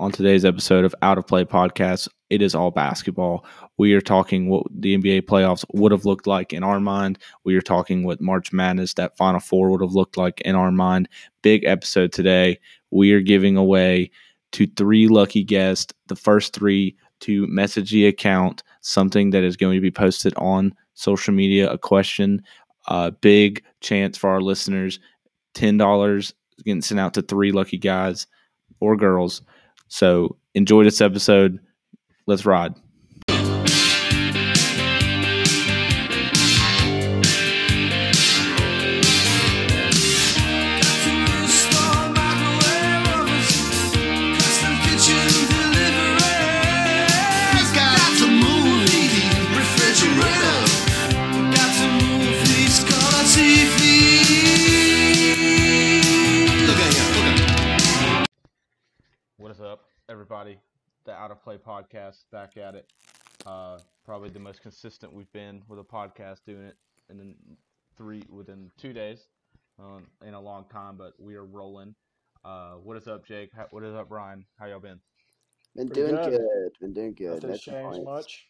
on today's episode of Out of Play Podcast. It is all basketball. We are talking what the NBA playoffs would have looked like in our mind. We are talking what March Madness, that Final Four, would have looked like in our mind. Big episode today. We are giving away to three lucky guests, the first three to message the account something that is going to be posted on social media, a question, a big chance for our listeners, $10 getting sent out to three lucky guys or girls. So enjoy this episode. Let's ride. The Out of Play podcast back at it. Uh, probably the most consistent we've been with a podcast doing it in the three within two days um, in a long time, but we are rolling. Uh, what is up, Jake? How, what is up, Brian? How y'all been? Been Pretty doing good. good. Been doing good. Nothing's No changed complaints. much.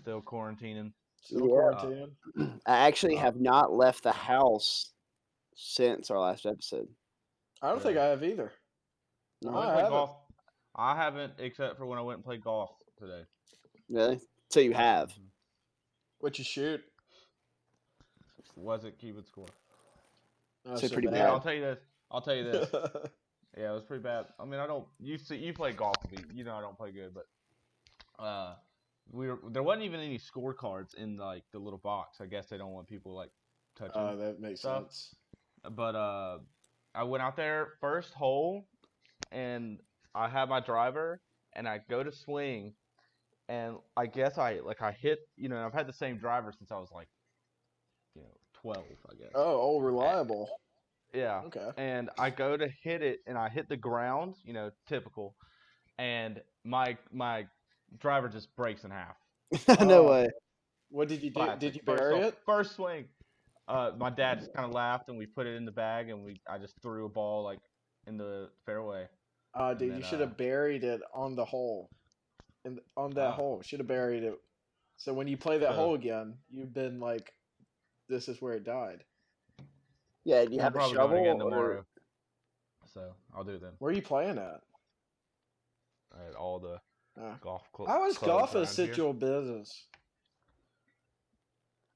Still quarantining. Still Yeah. quarantine. I actually Uh, have not left the house since our last episode. I don't think I have either. No, went I haven't. golf. I haven't, except for when I went and played golf today. really? So you have? What you shoot? Wasn't keeping score. Oh, So pretty Yeah, bad. I'll tell you this. I'll tell you this. Yeah, it was pretty bad. I mean, I don't. You see, you play golf with me. You know, I don't play good, but uh, we were, there wasn't even any scorecards in like the little box. I guess they don't want people like touching. uh, that makes Stuff. sense. but uh, I went out there first hole, and I had my driver, and I go to swing, and I guess I like I hit. You know, I've had the same driver since I was like, you know, twelve. I guess. Oh, oh, reliable. Yeah Okay. and I go to hit it and I hit the ground, you know, typical, and my my driver just breaks in half. no Oh. way. What did you do? Did you First bury sw- it? First swing. Uh, my dad just kind of laughed and we put it in the bag and we I just threw a ball like in the fairway. Uh, dude, then, you should have uh, buried it on the hole. In on that Ah. hole, should have buried it. So when you play that So- hole again, you've been like, this is where it died. Yeah, do you I'm have a probably shovel? going again or- So I'll do them Where are you playing at? at all the Ah. golf clubs. How is clubs golf a around here. central business?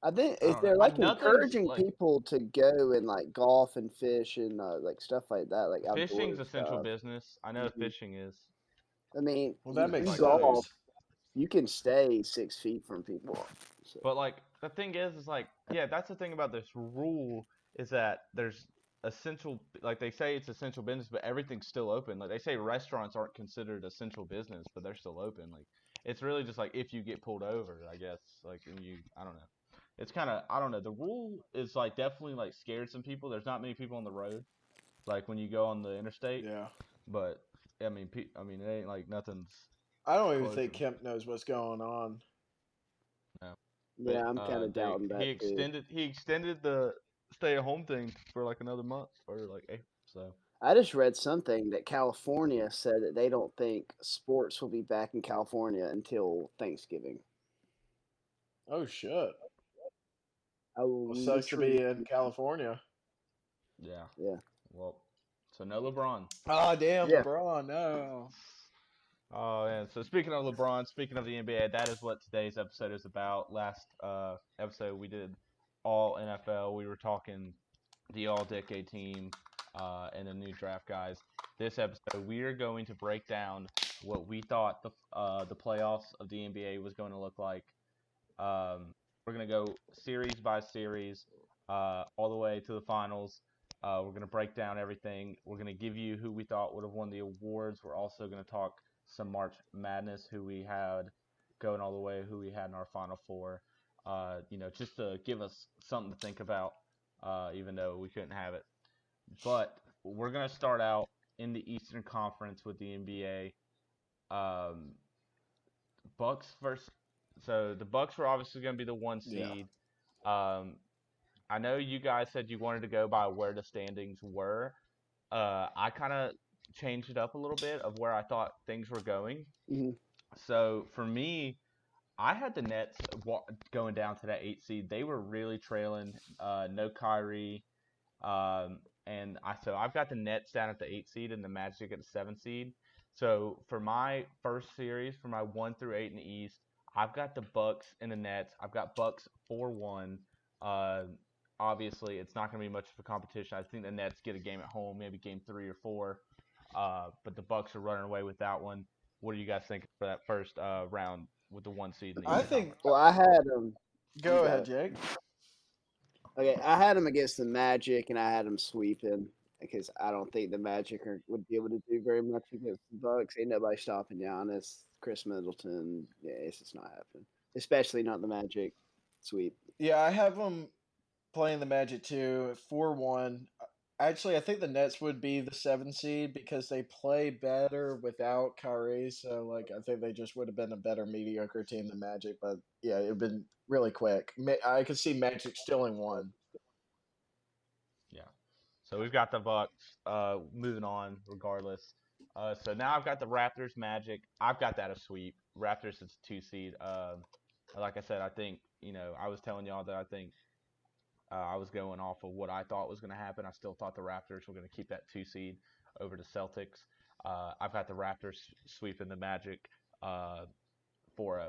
I think I if don't they're know. like Nothing's, encouraging like- people to go and like golf and fish and uh, like stuff like that, like Fishing's essential stuff. business. I know Mhm. fishing is. I mean, Well, that makes you sense. golf, you can stay six feet from people. So- But like the thing is, is like yeah, that's the thing about this rule is that there's essential like they say it's essential business, but everything's still open. Like they say restaurants aren't considered essential business, but they're still open. Like it's really just like if you get pulled over, I guess. Like and you, I don't know. It's kind of I don't know. The rule is like definitely like scared some people. There's not many people on the road, like when you go on the interstate. Yeah. But I mean, pe- I mean, it ain't like nothing's. I don't even Close think. Kemp knows what's going on. but, yeah, I'm uh, kind of they- doubting that He too. extended he extended the stay at home thing for like another month or like eight. So I just read something that California said that they don't think sports will be back in California until Thanksgiving. Oh shit. Oh, Well, sucks to be in California. yeah. Yeah. Well, so no LeBron. Oh damn, Yeah. LeBron, no. Oh yeah. So speaking of LeBron, speaking of the NBA, that is what today's episode is about. Last uh, episode we did all NFL. We were talking the all decade team uh, and the new draft guys. This episode we are going to break down what we thought the uh, the playoffs of the NBA was going to look like. Um, we're gonna go series by series, uh, all the way to the finals. Uh, we're gonna break down everything. We're gonna give you who we thought would have won the awards. We're also gonna talk some March Madness, who we had going all the way, who we had in our Final Four. Uh, you know, just to give us something to think about, uh, even though we couldn't have it. But we're gonna start out in the Eastern Conference with the NBA. Um, Bucks first. So the Bucks were obviously going to be the one Yeah. seed. Um, I know you guys said you wanted to go by where the standings were. Uh, I kind of changed it up a little bit of where I thought things were going. Mhm. So for me, I had the Nets going down to that eight seed. They were really trailing. Uh, no Kyrie, um, and I so I've got the Nets down at the eight seed and the Magic at the seven seed. So for my first series, for my one through eight in the East, I've got the Bucks and the Nets. I've got Bucks four one. Uh, obviously, it's not going to be much of a competition. I think the Nets get a game at home, maybe game three or four. Uh, but the Bucks are running away with that one. What do you guys think for that first uh, round with the one seed? In the I East think. Well, I had them. Go You ahead, Jake. Okay, I had them against the Magic, and I had them sweeping because I don't think the Magic are, would be able to do very much against the Bucks. Ain't nobody stopping Giannis, Khris Middleton. Yeah, it's just not happening. Especially not the Magic sweep. Yeah, I have them playing the Magic too, four one. Actually, I think the Nets would be the seven seed because they play better without Kyrie. So, like, I think they just would have been a better mediocre team than Magic. But yeah, it'd been really quick. I could see Magic stealing one. Yeah. So we've got the Bucks. Uh, moving on, regardless. Uh, so now I've got the Raptors, Magic. I've got that a sweep. Raptors is a two seed. Um, like I said, I think you know I was telling y'all that I think uh, I was going off of what I thought was going to happen. I still thought the Raptors were going to keep that two seed over the Celtics. Uh, I've got the Raptors sweeping the Magic uh, 4-0.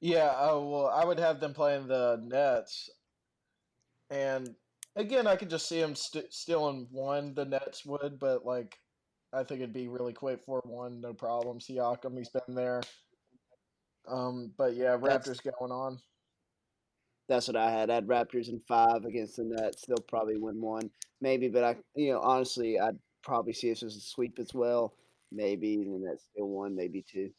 Yeah, uh, well, I would have them playing the Nets, and again, I could just see him st- stealing one. The Nets would, but like, I think it'd be really quick for one, no problem. Siakam, he's been there. Um, but yeah, That's- Raptors going on. That's what I had. I had Raptors in five against the Nets. They'll probably win one, maybe. But I, you know, honestly, I'd probably see this as a sweep as well. Maybe the Nets still one, maybe two.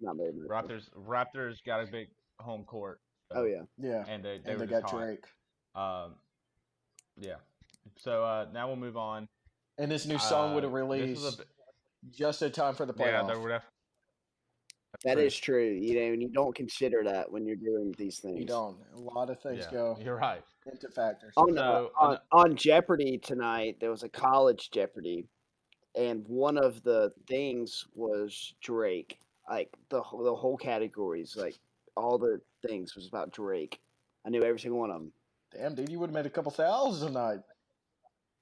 Not maybe. much. Raptors Raptors got a big home court. Oh yeah. Yeah, and they they and they got hot. Drake, Um, yeah. So uh, now we'll move on. and this new song would Uh, have this released is a bit- just in time for the yeah, playoff. there def- That true. is true. You know, and you don't consider that when you're doing these things. you don't. A lot of things yeah, go You're right. into factors. On, uh, So, on, ano- on Jeopardy tonight, there was a college Jeopardy, and one of the things was Drake. Like the the whole categories, like all the things was about Drake. I knew every single one of them. Damn, dude, you would have made a couple thousand tonight.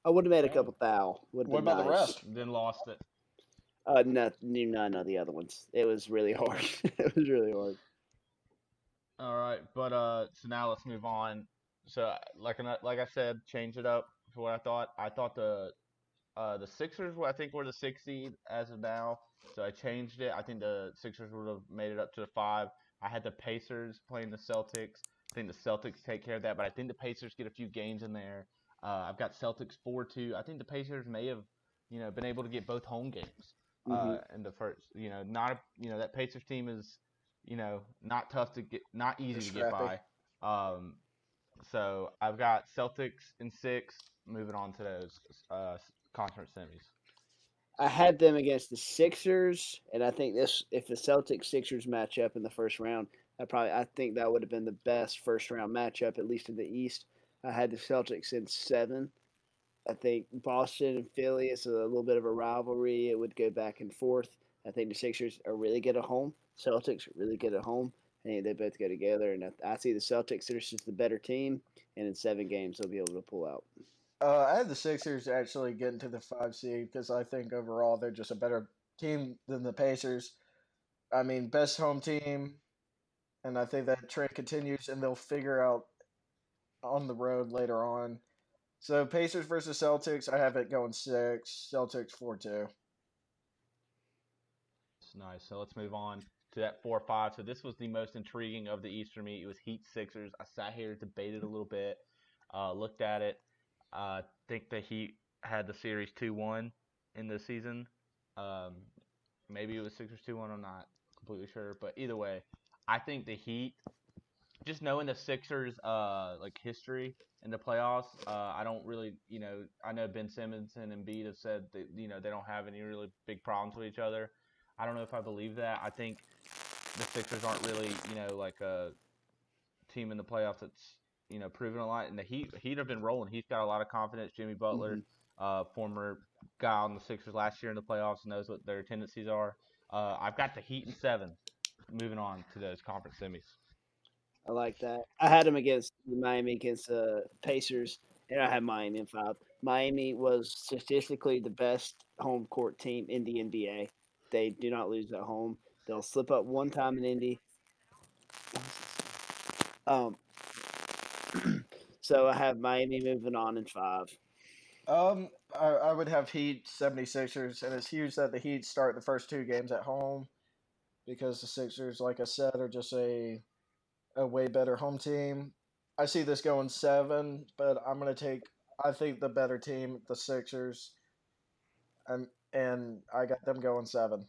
I would have made a couple thou. Would What about the rest? Then lost it. Uh, no, knew none of the other ones. It was really hard. it was really hard. All right, but uh, so now let's move on. So like I- like I said, change it up for what I thought. I thought the uh the Sixers were I think were the six seed as of now. So I changed it. I think the Sixers would have made it up to the five. I had the Pacers playing the Celtics. I think the Celtics take care of that, but I think the Pacers get a few games in there. Uh, I've got Celtics four two. I think the Pacers may have, you know, been able to get both home games uh, Mhm. in the first. You know, not a, you know that Pacers team is, you know, not tough to get, not easy to get by. Um, so I've got Celtics in six. Moving on to those uh, conference semis. I had them against the Sixers, and I think this if the Celtics Sixers match up in the first round, I probably I think that would have been the best first round matchup, at least in the East. I had the Celtics in seven. I think Boston and Philly is a little bit of a rivalry. It would go back and forth. I think the Sixers are really good at home. Celtics are really good at home. I think they both go together, and I, I see the Celtics. They're just the better team, and in seven games they'll be able to pull out. Uh, I had the Sixers actually getting to the five seed because I think overall they're just a better team than the Pacers. I mean, best home team, and I think that trend continues, and they'll figure out on the road later on. So Pacers versus Celtics, I have it going six. Celtics four two. It's nice. So let's move on to that four five. So this was the most intriguing of the Eastern meet. It was Heat Sixers. I sat here, debated a little bit, uh, looked at it. I uh, think the Heat had the series two one in the season. Um, maybe it was Sixers two one. I'm not completely sure, but either way, I think the Heat. Just knowing the Sixers, uh, like history in the playoffs, uh, I don't really, you know, I know Ben Simmons and Embiid have said that, you know, they don't have any really big problems with each other. I don't know if I believe that. I think the Sixers aren't really, you know, like a team in the playoffs that's, you know, proven a lot. And the Heat, Heat have been rolling. He's got a lot of confidence. Jimmy Butler, uh, former guy on the Sixers last year in the playoffs, knows what their tendencies are. Uh, I've got the Heat in seven. Moving on to those conference semis. I like that. I had them against Miami against the uh, Pacers, and I had Miami in five. Miami was statistically the best home court team in the NBA. They do not lose at home. They'll slip up one time in Indy. Um, so I have Miami moving on in five. Um, I, I would have Heat 76ers, and it's huge that the Heat start the first two games at home because the Sixers, like I said, are just a a way better home team. I see this going seven, but I'm gonna take. I think the better team, the Sixers, and and I got them going seven.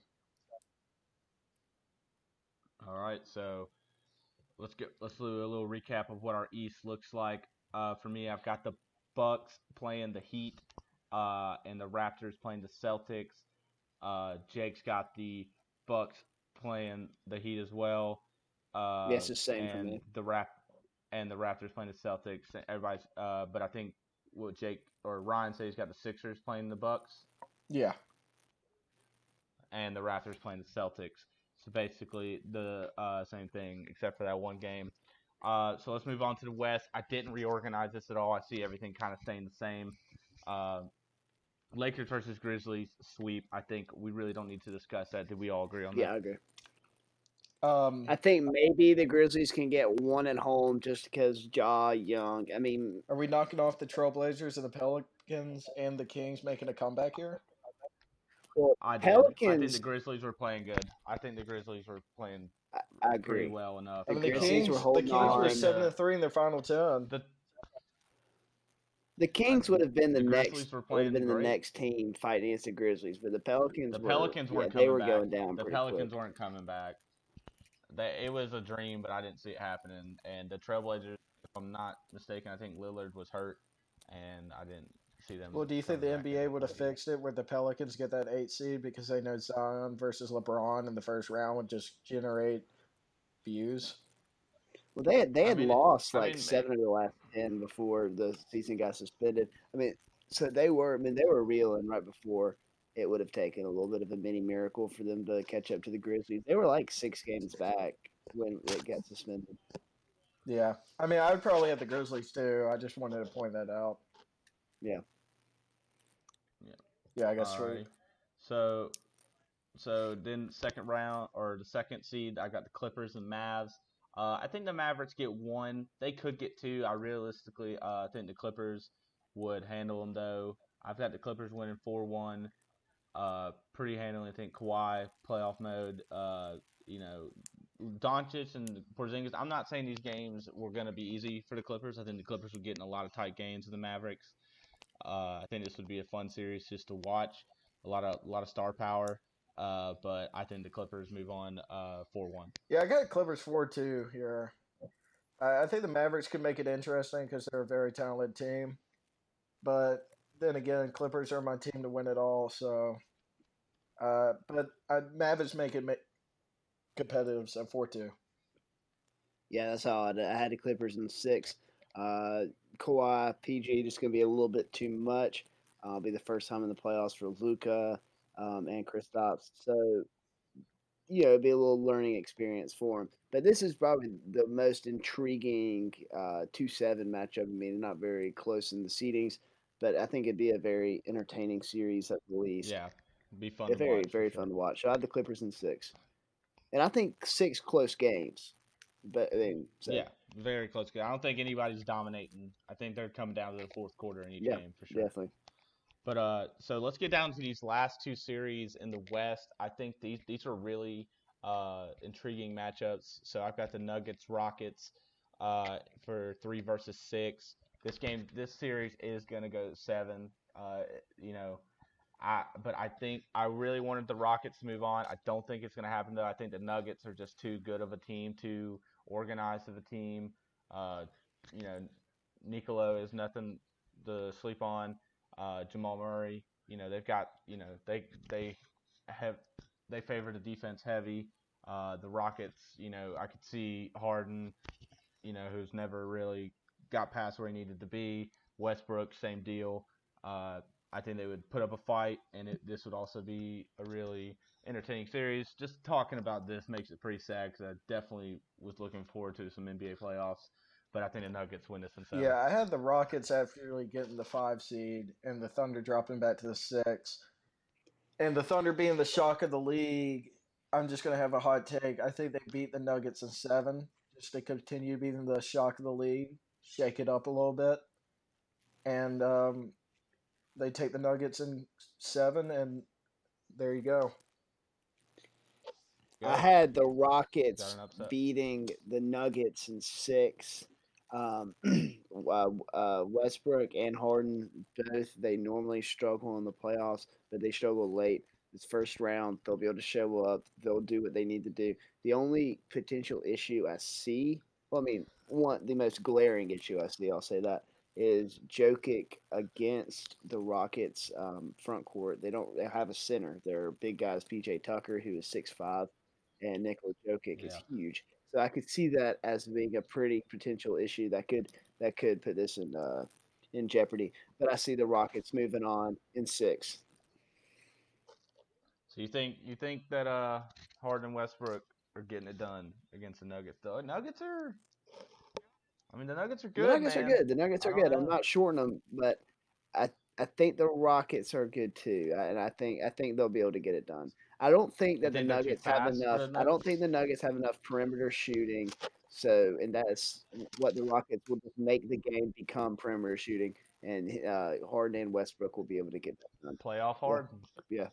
All right, so let's get let's do a little recap of what our East looks like. Uh, for me, I've got the Bucks playing the Heat, uh, and the Raptors playing the Celtics. Uh, Jake's got the Bucks playing the Heat as well. Uh, Yes, it's same for and me. The rap and the Raptors playing the Celtics. Everybody's, uh, but I think what Jake or Ryan said he's got the Sixers playing the Bucks Yeah, and the Raptors playing the Celtics. So basically the uh, same thing, except for that one game. Uh, so let's move on to the West. I didn't reorganize this at all. I see everything kind of staying the same. Uh, Lakers versus Grizzlies sweep. I think we really don't need to discuss that. Did we all agree on that? Yeah, I agree. um, I think maybe the Grizzlies can get one at home just because Ja Young. I mean, are we knocking off the Trailblazers and the Pelicans and the Kings making a comeback here? well, I did. I think the Grizzlies were playing good. I think the Grizzlies were playing I, I pretty well enough. I The mean, the Grizzlies Kings, were the holding Kings were seven and three in their final ten. The The Kings would have been the, The next would have playing been the next team fighting against the Grizzlies, but the Pelicans the were, Pelicans weren't they were back. going down the Pelicans quick. weren't coming back. They, it was a dream, but I didn't see it happening. And the Trailblazers, if I'm not mistaken, I think Lillard was hurt, and I didn't see them. Well, do you think the NBA would have fixed it where the Pelicans get that eight seed because they know Zion versus LeBron in the first round would just generate views? Well, they had they I had mean, it- lost I like mean, seven of the last ten before the season got suspended. I mean, so they were. I mean, they were reeling right before it would have taken a little bit of a mini miracle for them to catch up to the Grizzlies. They were like six games back when it got suspended. Yeah, I mean, I would probably have the Grizzlies too. I just wanted to point that out. Yeah. Yeah. Yeah, I guess Alrighty. right. So, so then second round or the second seed, I got the Clippers and Mavs. Uh, I think the Mavericks get one. They could get two. I realistically, uh, think the Clippers would handle them though. I've got the Clippers winning four one. Uh, pretty handily. I think Kawhi playoff mode. Uh, you know, Doncic and Porzingis. I'm not saying these games were going to be easy for the Clippers. I think the Clippers would get in a lot of tight games with the Mavericks. Uh, I think this would be a fun series just to watch. A lot of a lot of star power. Uh, but I think the Clippers move on uh four one. Yeah, I got Clippers four two here. I, I think the Mavericks could make it interesting because they're a very talented team, but then again, Clippers are my team to win it all. So, uh, but I, Mavericks make it ma- competitive. So four two. Yeah, that's how I, had. I had the Clippers in six. Uh, Kawhi, PG, just going to be a little bit too much. Uh, it'll be the first time in the playoffs for Luka um, and Kristaps. So, you know, it'll be a little learning experience for him. But this is probably the most intriguing uh, 2 7 matchup. I mean, not very close in the seedings, but I think it'd be a very entertaining series at the least. Yeah, It'd be fun. Yeah, to very, watch, very sure. fun to watch. So I had the Clippers in six. And I think six close games. But I mean, so, Yeah, very close. game. I don't think anybody's dominating. I think they're coming down to the fourth quarter in each Yeah, game for sure. definitely. But uh, so let's get down to these last two series in the West. I think these these are really uh intriguing matchups. So I've got the Nuggets Rockets uh for three versus six. This game, this series is gonna go seven. Uh, you know, I but I think I really wanted the Rockets to move on. I don't think it's gonna happen though. I think the Nuggets are just too good of a team, too organized of a team. Uh, you know, Nikola is nothing to sleep on uh, Jamal Murray. You know, they've got you know they they have they favor the defense heavy. Uh, the Rockets, you know, I could see Harden, you know, who's never really got past where he needed to be. Westbrook, same deal. Uh, I think they would put up a fight, and it, this would also be a really entertaining series. Just talking about this makes it pretty sad because I definitely was looking forward to some NBA playoffs. But I think the Nuggets win this in seven. Yeah, I had the Rockets actually getting the five seed and the Thunder dropping back to the six. And the Thunder being the shock of the league, I'm just gonna have a hot take. I think they beat the Nuggets in seven, just to continue being the shock of the league, shake it up a little bit, and um, they take the Nuggets in seven, and there you go. Go I had the Rockets beating the Nuggets in six. Um, uh, uh, Westbrook and Harden both they normally struggle in the playoffs, but they struggle late. This first round, they'll be able to show up. They'll do what they need to do. The only potential issue I see, well, I mean, one the most glaring issue I see, I'll say that is Jokic against the Rockets um, front court. They don't they have a center. They're big guys. PJ Tucker, who is six five, and Nikola Jokic is huge. So I could see that as being a pretty potential issue that could that could put this in uh, in jeopardy. But I see the Rockets moving on in six. So you think you think that uh Harden and Westbrook are getting it done against the Nuggets? The Nuggets are. I mean, the Nuggets are good. the Nuggets man. are good. The Nuggets are good. I'm not shorting them, but I I think the Rockets are good too, and I think I think they'll be able to get it done. I don't think that the Nuggets have enough. I don't think the Nuggets have enough perimeter shooting. So, and that's what the Rockets will just make the game become perimeter shooting, and uh, Harden and Westbrook will be able to get that done. Playoff Harden. Yeah.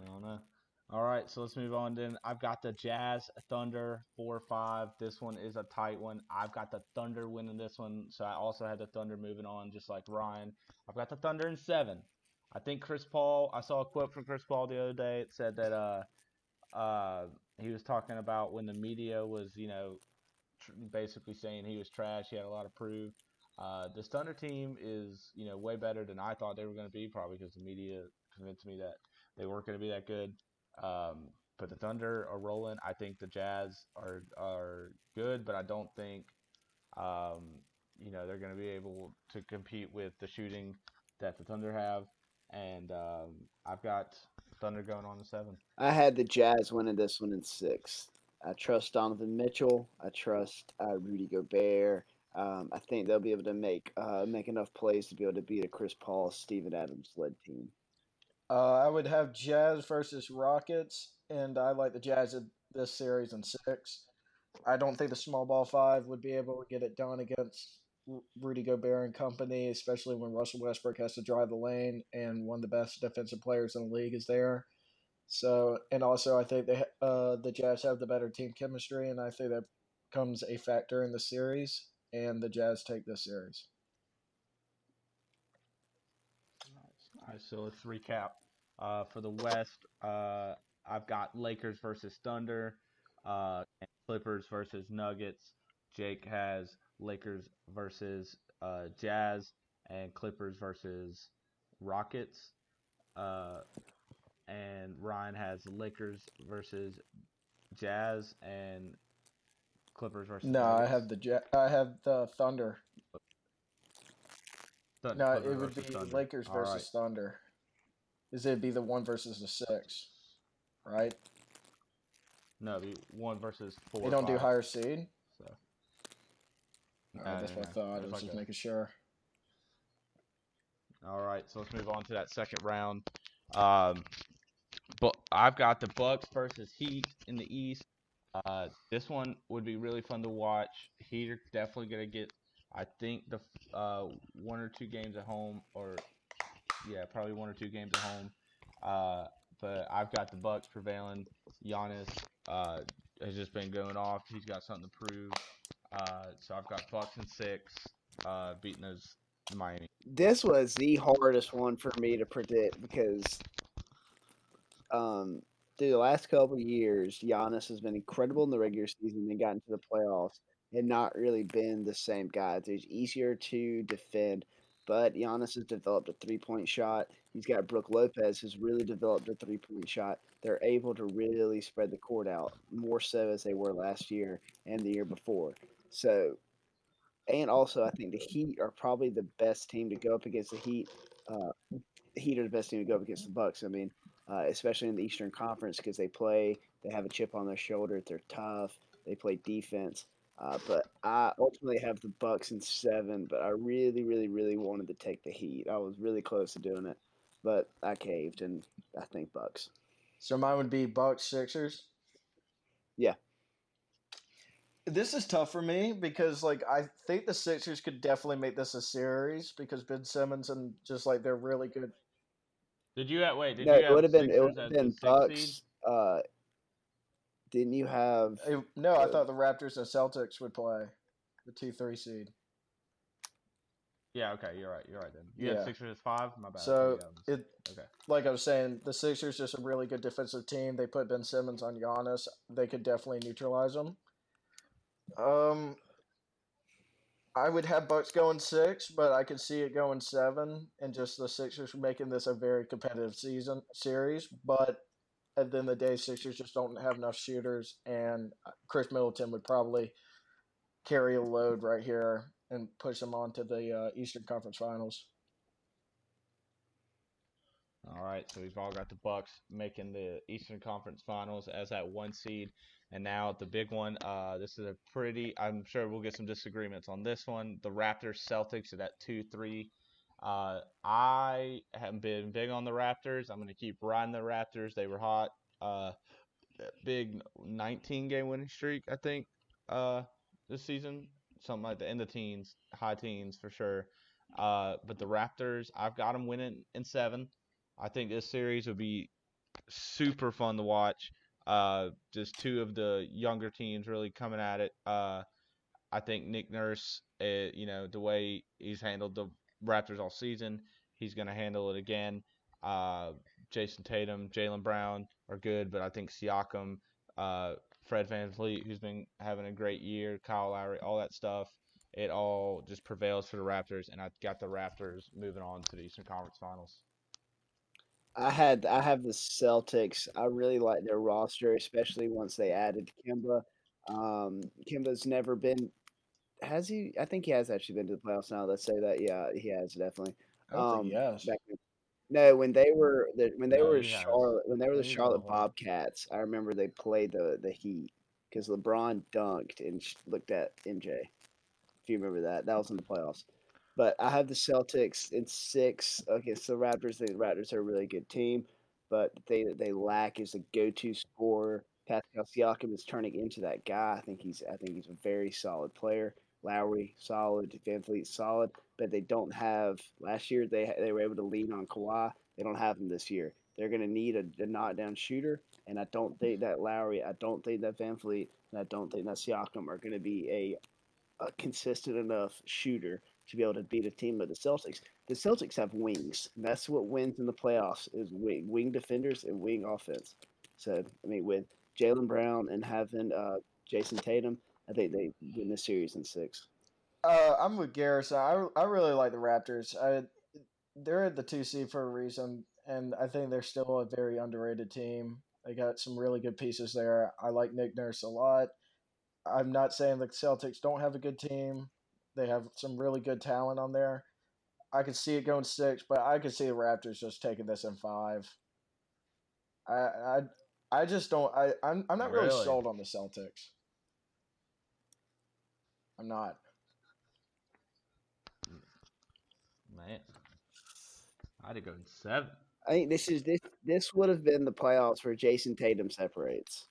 I don't know. All right, so let's move on. Then I've got the Jazz Thunder four five. This one is a tight one. I've got the Thunder winning this one, so I also had the Thunder moving on, just like Ryan. I've got the Thunder in seven. I think Chris Paul. I saw a quote from Chris Paul the other day. It said that uh, uh, he was talking about when the media was, you know, tr- basically saying he was trash. He had a lot of prove. Uh, this Thunder team is, you know, way better than I thought they were going to be, probably because the media convinced me that they weren't going to be that good. Um, but the Thunder are rolling. I think the Jazz are are good, but I don't think, um, you know, they're going to be able to compete with the shooting that the Thunder have. And um, I've got Thunder going on to seven. I had the Jazz winning this one in six. I trust Donovan Mitchell. I trust uh, Rudy Gobert. Um, I think they'll be able to make uh, make enough plays to be able to beat a Chris Paul, Steven Adams led team. Uh, I would have Jazz versus Rockets, and I like the Jazz in this series in six. I don't think the small ball five would be able to get it done against R- Rudy Gobert and company, especially when Russell Westbrook has to drive the lane and one of the best defensive players in the league is there. So, and also I think they uh, the Jazz have the better team chemistry, and I think that comes a factor in the series. And the Jazz take this series. All right, so let's recap. Uh, for the West, uh, I've got Lakers versus Thunder, uh, Clippers versus Nuggets. Jake has Lakers versus uh, Jazz and Clippers versus Rockets. Uh, and Ryan has Lakers versus Jazz and Clippers versus. No, I have the Ja- I have the Thunder. Thun- No, Clippers it would be Thunder. Lakers All versus right. Thunder. Is it'd be the one versus the six, right? No, be one versus four. They don't do higher seed. Alright, that's what I thought. I was just making sure. All right, so let's move on to that second round. Um, but I've got the Bucks versus Heat in the East. Uh, this one would be really fun to watch. Heat are definitely gonna get, I think the uh one or two games at home, or yeah, probably one or two games at home. Uh, but I've got the Bucks prevailing. Giannis uh has just been going off. He's got something to prove. Uh, so I've got Bucks and six, uh, beating those Miami. This was the hardest one for me to predict because um, through the last couple of years, Giannis has been incredible in the regular season and got into the playoffs and not really been the same guy. It's easier to defend, but Giannis has developed a three point shot. He's got Brook Lopez, who's really developed a three point shot. They're able to really spread the court out more so as they were last year and the year before. So and also I think the Heat are probably the best team to go up against the Heat. Uh, the Heat are the best team to go up against the Bucks. I mean, uh, especially in the Eastern Conference because they play, they have a chip on their shoulder. They're tough. They play defense. Uh, but I ultimately have the Bucks in seven. But I really, really, really wanted to take the Heat. I was really close to doing it, but I caved, and I think Bucks. So mine would be Bucks Sixers. Yeah. This is tough for me because like I think the Sixers could definitely make this a series because Ben Simmons and just like they're really good. Did you have wait? Did no, you it would have been it Sixers would have been Bucks. Uh, didn't you have? Eh, No, I Uh, thought the Raptors and Celtics would play the two three seed. Yeah, okay, you're right. You're right then. You Yeah. had Sixers as five. My bad. So Yeah, it okay. like I was saying, the Sixers just a really good defensive team. They put Ben Simmons on Giannis. They could definitely neutralize him. Um, I would have Bucks going six, but I could see it going seven, and just the Sixers making this a very competitive season series. But at the end of the day, Sixers just don't have enough shooters, and uh, Khris Middleton would probably carry a load right here and push them on to the uh, Eastern Conference Finals. Right, so we've all got the Bucks making the Eastern Conference Finals as that one seed, and now the big one. Uh, this is a pretty. I'm sure we'll get some disagreements on this one. The Raptors Celtics at that two three. Uh, I have been big on the Raptors. I'm going to keep riding the Raptors. They were hot. Uh, big 19 game winning streak, I think. Uh, this season, something like the end of teens, high teens for sure. Uh, but the Raptors, I've got them winning in seven. I think this series would be super fun to watch. Uh, just two of the younger teams really coming at it. Uh, I think Nick Nurse, uh, you know, the way he's handled the Raptors all season, he's going to handle it again. Uh, Jayson Tatum, Jaylen Brown are good, but I think Siakam, uh, Fred VanVleet, who's been having a great year, Kyle Lowry, all that stuff, it all just prevails for the Raptors, and I've got the Raptors moving on to the Eastern Conference Finals. I had I have the Celtics. I really like their roster, especially once they added Kemba. Um, Kemba's never been. Has he? I think he has actually been to the playoffs now. Let's say that. Yeah, he has definitely. I Um, think yes. no, when they were the, when they No, were. Charlotte when they were the Charlotte Bobcats, I remember they played the the Heat because LeBron dunked and looked at MJ. If you remember that, that was in the playoffs. But I have the Celtics in six against the Raptors. The Raptors are a really good team, but they they lack is a go-to scorer. Pascal Siakam is turning into that guy. I think he's I think he's a very solid player. Lowry solid, VanVleet solid, but they don't have. Last year they they were able to lean on Kawhi. They don't have him this year. They're going to need a, a knockdown shooter, and I don't think that Lowry, I don't think that VanVleet, and I don't think that Siakam are going to be a, a consistent enough shooter to be able to beat a team of the Celtics. The Celtics have wings. That's what wins in the playoffs is wing, wing defenders and wing offense. So I mean, with Jaylen Brown and having uh, Jayson Tatum, I think they win the series in six. Uh, I'm with Garrison. I, I really like the Raptors. I, they're at the two seed for a reason, and I think they're still a very underrated team. They got some really good pieces there. I like Nick Nurse a lot. I'm not saying the Celtics don't have a good team. They have some really good talent on there. I could see it going six, but I could see the Raptors just taking this in five. I I I just don't. I I'm I'm not really, Really? sold on the Celtics. I'm not. Man, I'd have gone seven. I think this is this this would have been the playoffs where Jayson Tatum separates.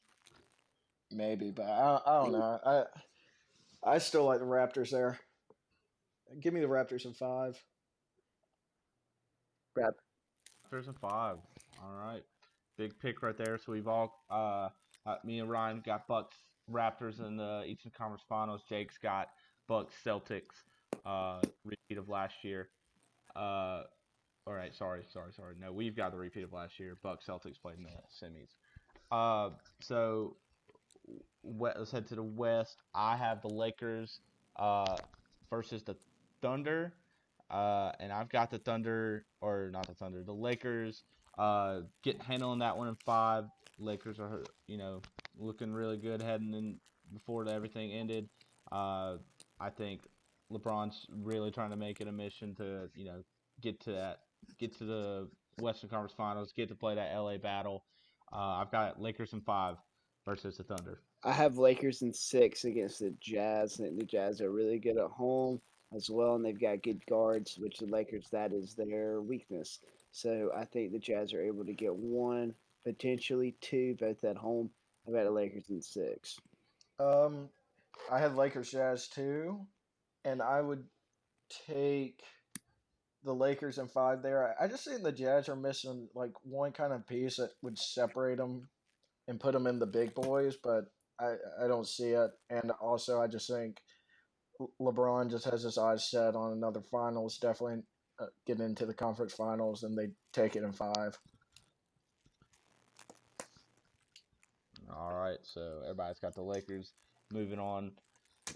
Maybe, but I, I don't know. I I still like the Raptors there. Give me the Raptors in five. Raptors and five. All right, big pick right there. So we've all, uh, uh, me and Ryan got Bucks, Raptors in the Eastern Conference Finals. Jake's got Bucks, Celtics, uh, repeat of last year. Uh, all right, sorry, sorry, sorry. No, we've got the repeat of last year. Bucks, Celtics played in the semis. Uh, so let's head to the West. I have the Lakers, uh, versus the Thunder. Uh, and I've got the Thunder, or not the Thunder, the Lakers. Uh, get handling that one in five. Lakers are, you know, looking really good heading in before everything ended. Uh, I think LeBron's really trying to make it a mission to you know get to that, get to the Western Conference Finals, get to play that LA battle. Uh, I've got Lakers in five versus the Thunder. I have Lakers in six against the Jazz. I think the Jazz are really good at home as well, and they've got good guards, which the Lakers that is their weakness. So I think the Jazz are able to get one, potentially two, both at home. I've got the Lakers in six. Um, I had Lakers Jazz too, and I would take the Lakers in five there. I just think the Jazz are missing like one kind of piece that would separate them and put them in the big boys, but I I don't see it. And also, I just think LeBron just has his eyes set on another finals, definitely uh, getting into the conference finals, and they take it in five. All right, so everybody's got the Lakers moving on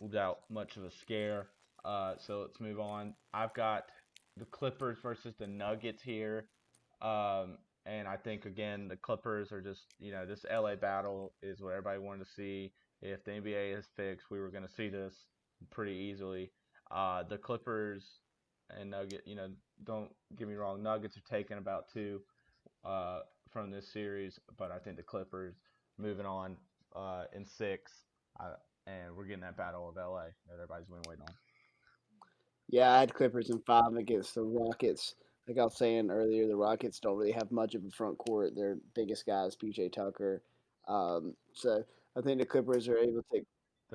without much of a scare. Uh, so let's move on. I've got the Clippers versus the Nuggets here. Um, and I think again the Clippers are just you know this LA battle is what everybody wanted to see. If the NBA is fixed, we were going to see this pretty easily. Uh, the Clippers and Nugget, you know, don't get me wrong, Nuggets are taking about two uh, from this series, but I think the Clippers moving on uh, in six, uh, and we're getting that battle of LA that everybody's been waiting on. Yeah, I had Clippers in five against the Rockets. Like I was saying earlier, the Rockets don't really have much of a front court. Their biggest guy is PJ Tucker. Um, so I think the Clippers are able to.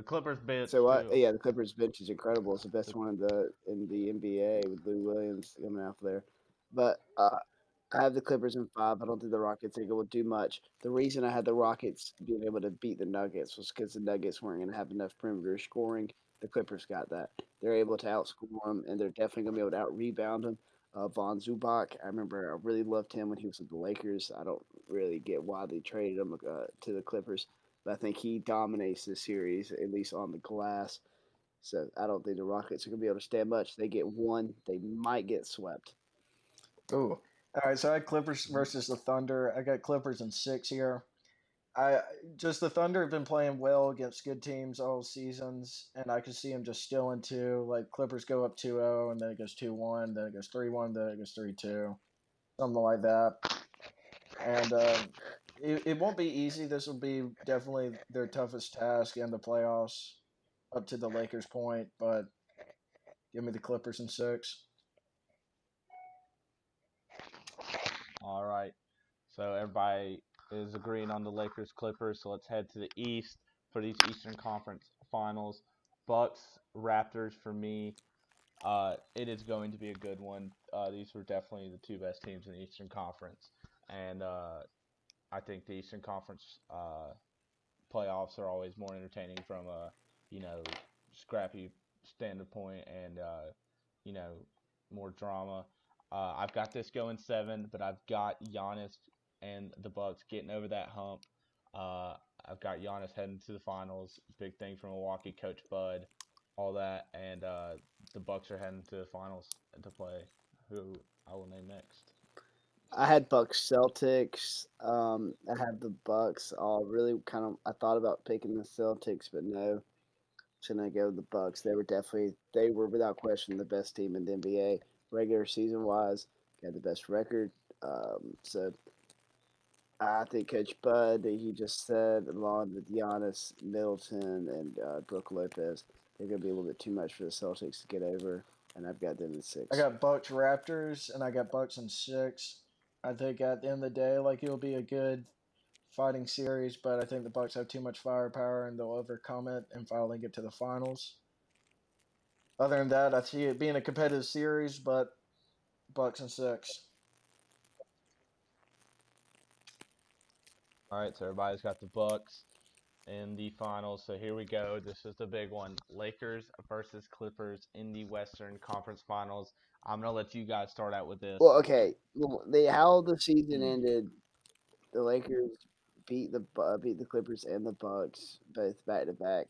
The Clippers bench. So. Yeah, the Clippers bench is incredible. It's the best one in the in the NBA with Lou Williams coming out there. But uh, I have the Clippers in five. I don't think the Rockets think it will do much. The reason I had the Rockets being able to beat the Nuggets was because the Nuggets weren't going to have enough perimeter scoring. The Clippers got that. They're able to outscore them, and they're definitely going to be able to out rebound them. Uh, Von Zubac, I remember I really loved him when he was with the Lakers. I don't really get why they traded him uh, to the Clippers, but I think he dominates the series, at least on the glass. So I don't think the Rockets are going to be able to stand much. They get one, they might get swept. Ooh. All right, so I had Clippers versus the Thunder. I got Clippers in six here. I just the Thunder have been playing well against good teams all seasons, and I could see them just still in two. Like Clippers go up 2-0, and then it goes 2-1, then it goes 3-1, then it goes 3-2, something like that. And uh, it, it won't be easy. This will be definitely their toughest task in the playoffs, up to the Lakers' point. But give me the Clippers in six. All right. So everybody is agreeing on the Lakers Clippers. So let's head to the East for these Eastern Conference Finals. Bucks Raptors for me. Uh, it is going to be a good one. Uh, these were definitely the two best teams in the Eastern Conference, and uh, I think the Eastern Conference uh, playoffs are always more entertaining from a you know scrappy standpoint and uh, you know more drama. Uh, I've got this going seven, but I've got Giannis and the Bucks getting over that hump. Uh, I've got Giannis heading to the finals. Big thing from Milwaukee, Coach Bud, all that, and uh, the Bucks are heading to the finals to play. Who I will name next. I had Bucks Celtics. Um, I had the Bucks. All really kind of. I thought about picking the Celtics, but no. Shouldn't I go with the Bucks? They were definitely. They were without question the best team in the NBA regular season wise. Had the best record. Um, so I think Coach Bud, that he just said, along with Giannis, Middleton, and uh, Brook Lopez, they're going to be a little bit too much for the Celtics to get over, and I've got them in six. I got Bucks Raptors, and I got Bucks in six. I think at the end of the day, like it'll be a good fighting series, but I think the Bucks have too much firepower and they'll overcome it and finally get to the finals. Other than that, I see it being a competitive series, but Bucks and six. All right, so everybody's got the Bucks in the finals. So here we go. This is the big one: Lakers versus Clippers in the Western Conference Finals. I'm gonna let you guys start out with this. Well, okay. They how the season mm-hmm. ended, the Lakers beat the Bu- beat the Clippers and the Bucks both back to back.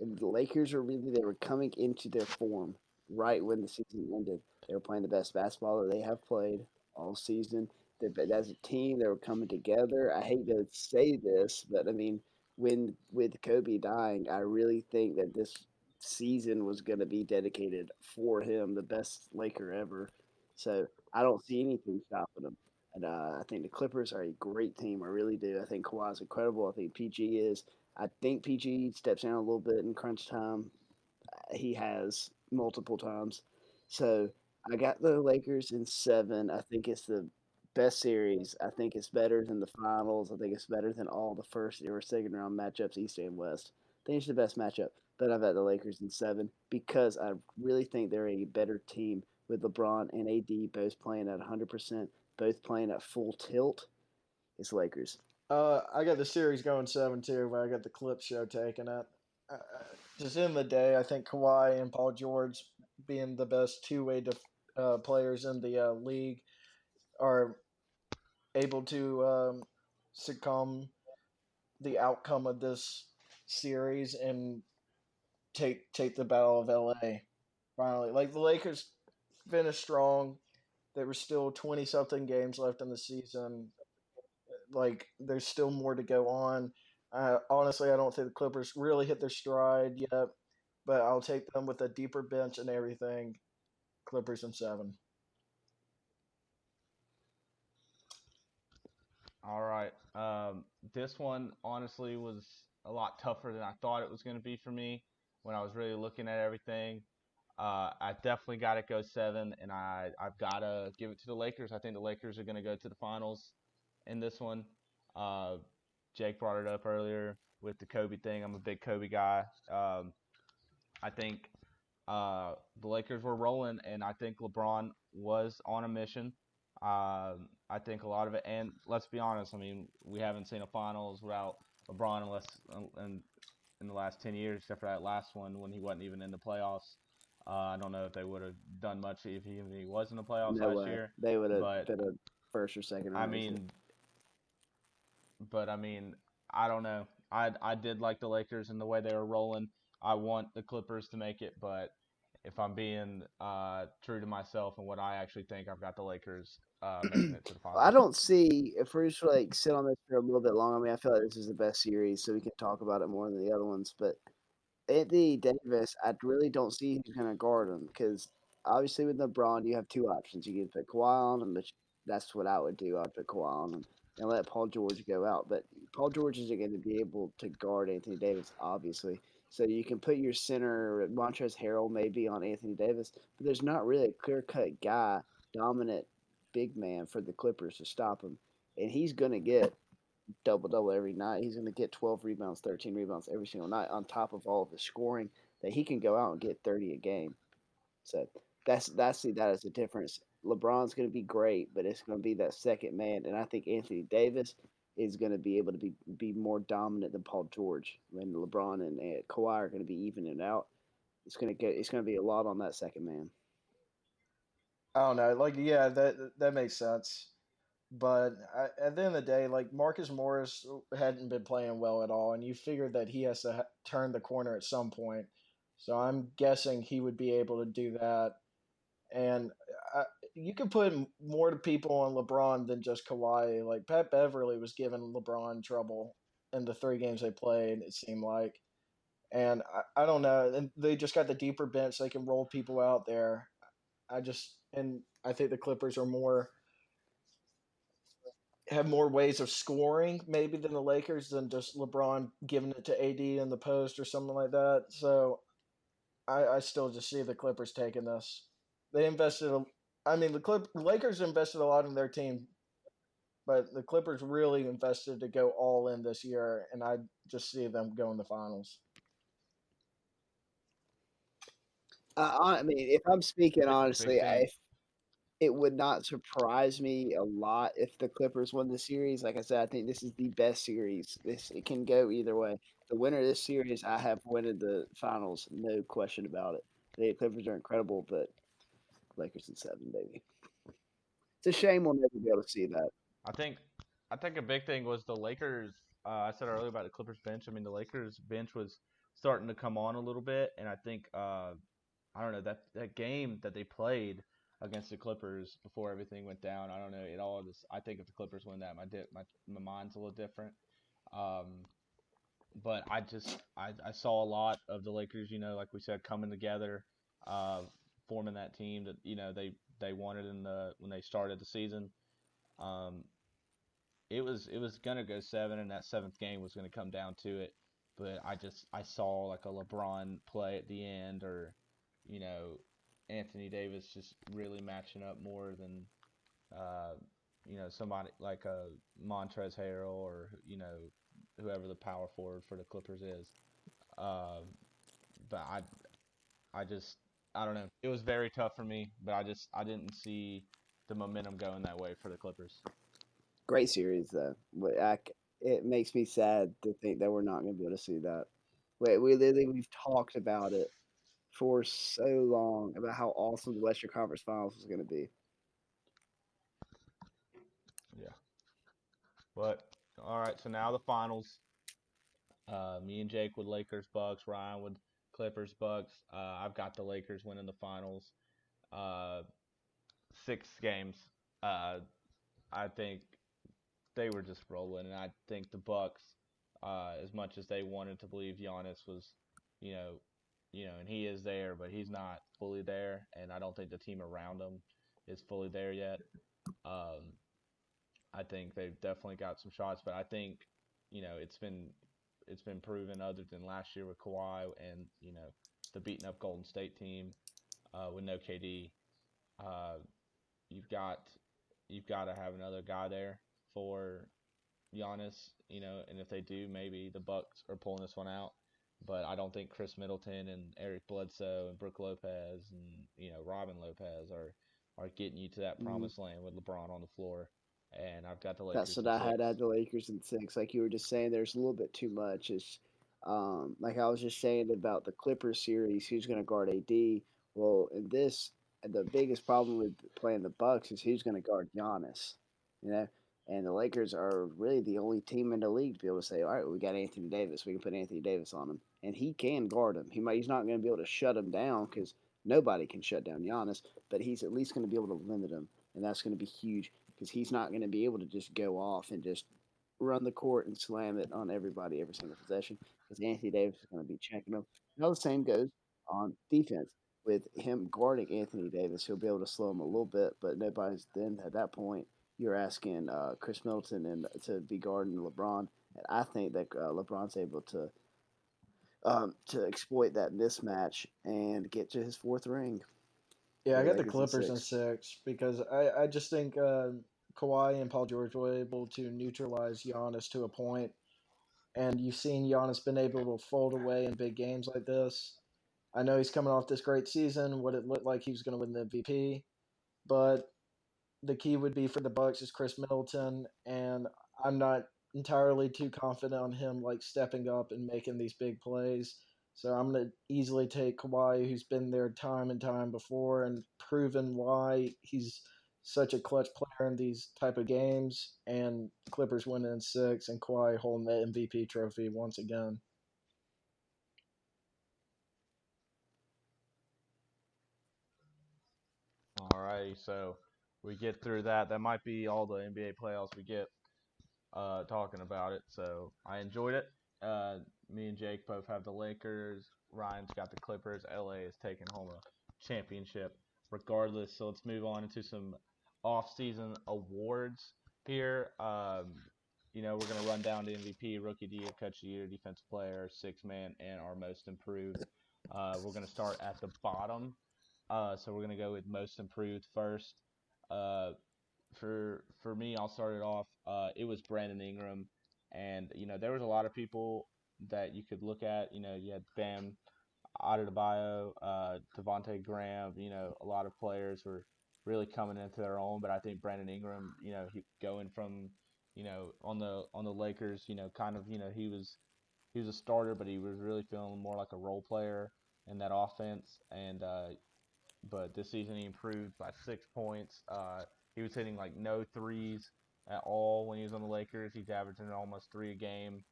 And the Lakers were really they were coming into their form right when the season ended. They were playing the best basketball that they have played all season. They, but as a team, they were coming together. I hate to say this, but I mean, when with Kobe dying, I really think that this season was going to be dedicated for him, the best Laker ever. So I don't see anything stopping him. And uh, I think the Clippers are a great team. I really do. I think Kawhi is incredible. I think PG is. I think PG steps down a little bit in crunch time. He has multiple times. So I got the Lakers in seven. I think it's the best series. I think it's better than the finals. I think it's better than all the first or second round matchups, East and West. I think it's the best matchup. But I've the Lakers in seven because I really think they're a better team with LeBron and AD both playing at 100%, both playing at full tilt. It's Lakers. Uh, I got the series going seven two, but I got the clip show taking it. Uh, just in the day, I think Kawhi and Paul George being the best two way def- uh, players in the uh, league are able to um, succumb the outcome of this series and take take the battle of LA finally. Like the Lakers finished strong. There were still twenty something games left in the season. Like there's still more to go on. Uh, honestly, I don't think the Clippers really hit their stride yet, but I'll take them with a deeper bench and everything. Clippers in seven. All right. Um, this one honestly was a lot tougher than I thought it was going to be for me when I was really looking at everything. Uh, I definitely got to go seven, and I I've got to give it to the Lakers. I think the Lakers are going to go to the finals in this one. Uh, Jake brought it up earlier with the Kobe thing. I'm a big Kobe guy. Um, I think uh, the Lakers were rolling, and I think LeBron was on a mission. Um, I think a lot of it, and let's be honest, I mean, we haven't seen a finals without LeBron unless in, in the last 10 years, except for that last one when he wasn't even in the playoffs. Uh, I don't know if they would have done much if he, if he was in the playoffs No last way. year. They would have been a first or second I mean, but I mean, I don't know. I I did like the Lakers and the way they were rolling. I want the Clippers to make it, but if I'm being uh, true to myself and what I actually think, I've got the Lakers uh, making it to the finals. I don't see if we're just like sit on this for a little bit longer. I mean, I feel like this is the best series, so we can talk about it more than the other ones. But Anthony Davis, I really don't see who's going to guard him because obviously with LeBron, you have two options. You can put Kawhi on him, but that's what I would do. I'd put Kawhi on him and let Paul George go out. But Paul George isn't going to be able to guard Anthony Davis, obviously. So you can put your center, Montrezl Harrell, maybe on Anthony Davis, but there's not really a clear cut guy, dominant big man for the Clippers to stop him. And he's to get double double every night. He's to get 12 rebounds, 13 rebounds every single night on top of all of the scoring that he can go out and get 30 a game. So that's that's that as the difference. LeBron's going to be great, but it's going to be that second man, and I think Anthony Davis is going to be able to be be more dominant than Paul George. When LeBron and uh, Kawhi are going to be evening it out, it's going to get it's going to be a lot on that second man. I don't know. Like, yeah, that that makes sense. But I, at the end of the day, like Marcus Morris hadn't been playing well at all, and you figured that he has to ha- turn the corner at some point. So I'm guessing he would be able to do that. And I, you can put more people on LeBron than just Kawhi. Like Pat Beverley was giving LeBron trouble in the three games they played. It seemed like, and I, I don't know. And they just got the deeper bench; they can roll people out there. I just and I think the Clippers are more have more ways of scoring maybe than the Lakers than just LeBron giving it to AD in the post or something like that. So I, I still just see the Clippers taking this. They invested a I mean the Clip Lakers invested a lot in their team, but the Clippers really invested to go all in this year and I just see them going the finals. Uh, I mean, if I'm speaking honestly. I, it would not surprise me a lot if the Clippers won the series. Like I said, I think this is the best series. This it can go either way. The winner of this series, I have winning the finals, no question about it. The Clippers are incredible, but Lakers in seven, baby. It's a shame we'll never be able to see that. I think I think a big thing was the Lakers. Uh, I said earlier about the Clippers bench. I mean, the Lakers bench was starting to come on a little bit, and I think uh, I don't know that that game that they played against the Clippers before everything went down. I don't know. It all just. I think if the Clippers win that, my di- my my mind's a little different. Um, but I just I, I saw a lot of the Lakers, you know, like we said, coming together, uh, forming that team that you know they they wanted in the when they started the season. Um, it was it was gonna go seven, and that seventh game was gonna come down to it. But I just I saw like a LeBron play at the end, or you know, Anthony Davis just really matching up more than uh, you know somebody like a Montrezl Harrell or you know whoever the power forward for the Clippers is. Uh, but I I just I don't know. It was very tough for me, but I just I didn't see the momentum going that way for the Clippers. Great series though. It makes me sad to think that we're not going to be able to see that. We we literally we've talked about it for so long about how awesome the Western Conference Finals was going to be. Yeah. But all right, so now the finals. Uh, me and Jake with Lakers Bucks, Ryan with Clippers Bucks. Uh, I've got the Lakers winning the finals. Uh, six games. Uh, I think they were just rolling, and I think the Bucks, uh, as much as they wanted to believe Giannis was, you know, you know, and he is there, but he's not fully there, and I don't think the team around him is fully there yet. Um, I think they've definitely got some shots, but I think, you know, it's been it's been proven other than last year with Kawhi and you know the beaten up Golden State team uh, with no KD. Uh, you've got you've got to have another guy there for Giannis, you know, and if they do, maybe the Bucks are pulling this one out. But I don't think Khris Middleton and Eric Bledsoe and Brook Lopez and you know Robin Lopez are are getting you to that Mhm. promised land with LeBron on the floor. And I've got the Lakers. That's what I had six. at the Lakers in six. Like you were just saying, there's a little bit too much. It's um, like I was just saying about the Clippers series. Who's going to guard AD? Well, in this, the biggest problem with playing the Bucks is who's going to guard Giannis. You know, and the Lakers are really the only team in the league to be able to say, all right, we got Anthony Davis. We can put Anthony Davis on him, and he can guard him. He might, he's not going to be able to shut him down because nobody can shut down Giannis, but he's at least going to be able to limit him, and that's going to be huge because he's not going to be able to just go off and just run the court and slam it on everybody every single possession because Anthony Davis is going to be checking him. Now the same goes on defense with him guarding Anthony Davis. He'll be able to slow him a little bit, but nobody's then at that point. You're asking uh, Khris Middleton and to be guarding LeBron, and I think that uh, LeBron's able to um, to exploit that mismatch and get to his fourth ring. Yeah, I got the Clippers in six. six because I, I just think uh, Kawhi and Paul George were able to neutralize Giannis to a point, and you've seen Giannis been able to fold away in big games like this. I know he's coming off this great season, what it looked like he was going to win the MVP, but the key would be for the Bucks is Khris Middleton, and I'm not entirely too confident on him like stepping up and making these big plays. So I'm going to easily take Kawhi, who's been there time and time before and proven why he's such a clutch player in these type of games. And Clippers winning in six, and Kawhi holding the MVP trophy once again. Alrighty, so we get through that. That might be all the NBA playoffs we get uh, talking about it. So I enjoyed it. Uh, me and Jake both have the Lakers. Ryan's got the Clippers. LA is taking home a championship regardless. So let's move on into some off-season awards here. Um, you know, we're going to run down to MVP, Rookie of the Year, the Year, Defensive Player, Six Man, and our Most Improved. Uh, we're going to start at the bottom. Uh, so we're gonna go with most improved first. Uh, for for me, I'll start it off. Uh, it was Brandon Ingram, and you know there was a lot of people that you could look at. You know, you had Bam Adebayo, uh, Devonte' Graham. You know, a lot of players were really coming into their own. But I think Brandon Ingram, you know, he going from you know on the on the Lakers, you know, kind of you know he was he was a starter, but he was really feeling more like a role player in that offense. And uh, but this season he improved by six points. Uh, he was hitting like no threes at all when he was on the Lakers. He's averaging almost three a game.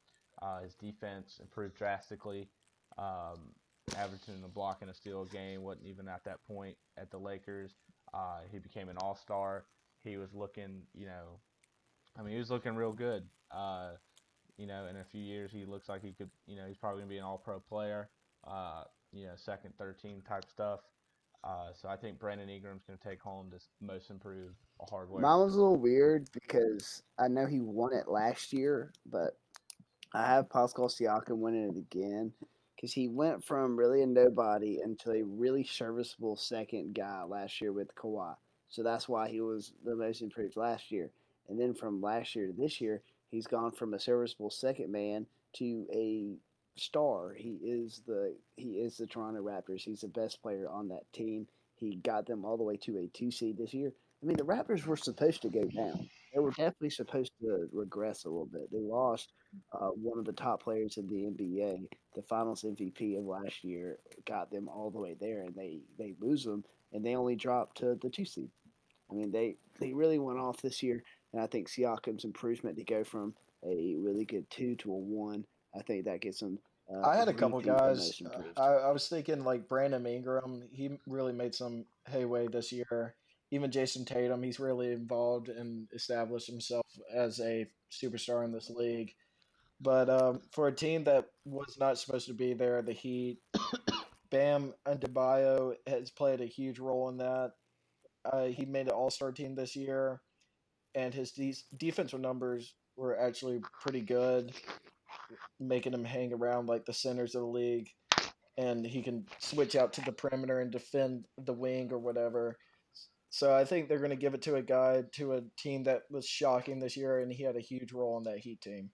Uh, his defense improved drastically, um, averaging a block and a steal a game. wasn't even at that point at the Lakers. Uh, he became an All Star. He was looking, you know, I mean, he was looking real good. Uh, you know, in a few years, he looks like he could, you know, he's probably gonna be an All-Pro player. Uh, you know, second, third team type stuff. Uh, so I think Brandon Ingram's gonna take home this most improved hardware. Mine was a little weird because I know he won it last year, but I have Pascal Siakam winning it again because he went from really a nobody until a really serviceable second guy last year with Kawhi. So that's why he was the most improved last year. And then from last year to this year, he's gone from a serviceable second man to a star. He is the he is the Toronto Raptors. He's the best player on that team. He got them all the way to a two seed this year. I mean, the Raptors were supposed to go down. They were definitely supposed to regress a little bit. They lost uh, one of the top players in the NBA, the Finals MVP of last year, got them all the way there, and they they lose them, and they only dropped to the two seed. I mean, they they really went off this year, and I think Siakam's improvement to go from a really good two to a one, I think that gets them. Uh, I had a couple guys. uh. I, I was thinking like Brandon Ingram. He really made some headway this year. Even Jayson Tatum, he's really involved and established himself as a superstar in this league. But um, for a team that was not supposed to be there, the Heat, Bam Adebayo has played a huge role in that. Uh, he made an All Star team this year, and his de- defensive numbers were actually pretty good, making him hang around like the centers of the league. And he can switch out to the perimeter and defend the wing or whatever. So I think they're going to give it to a guy to a team that was shocking this year, and he had a huge role in that Heat team.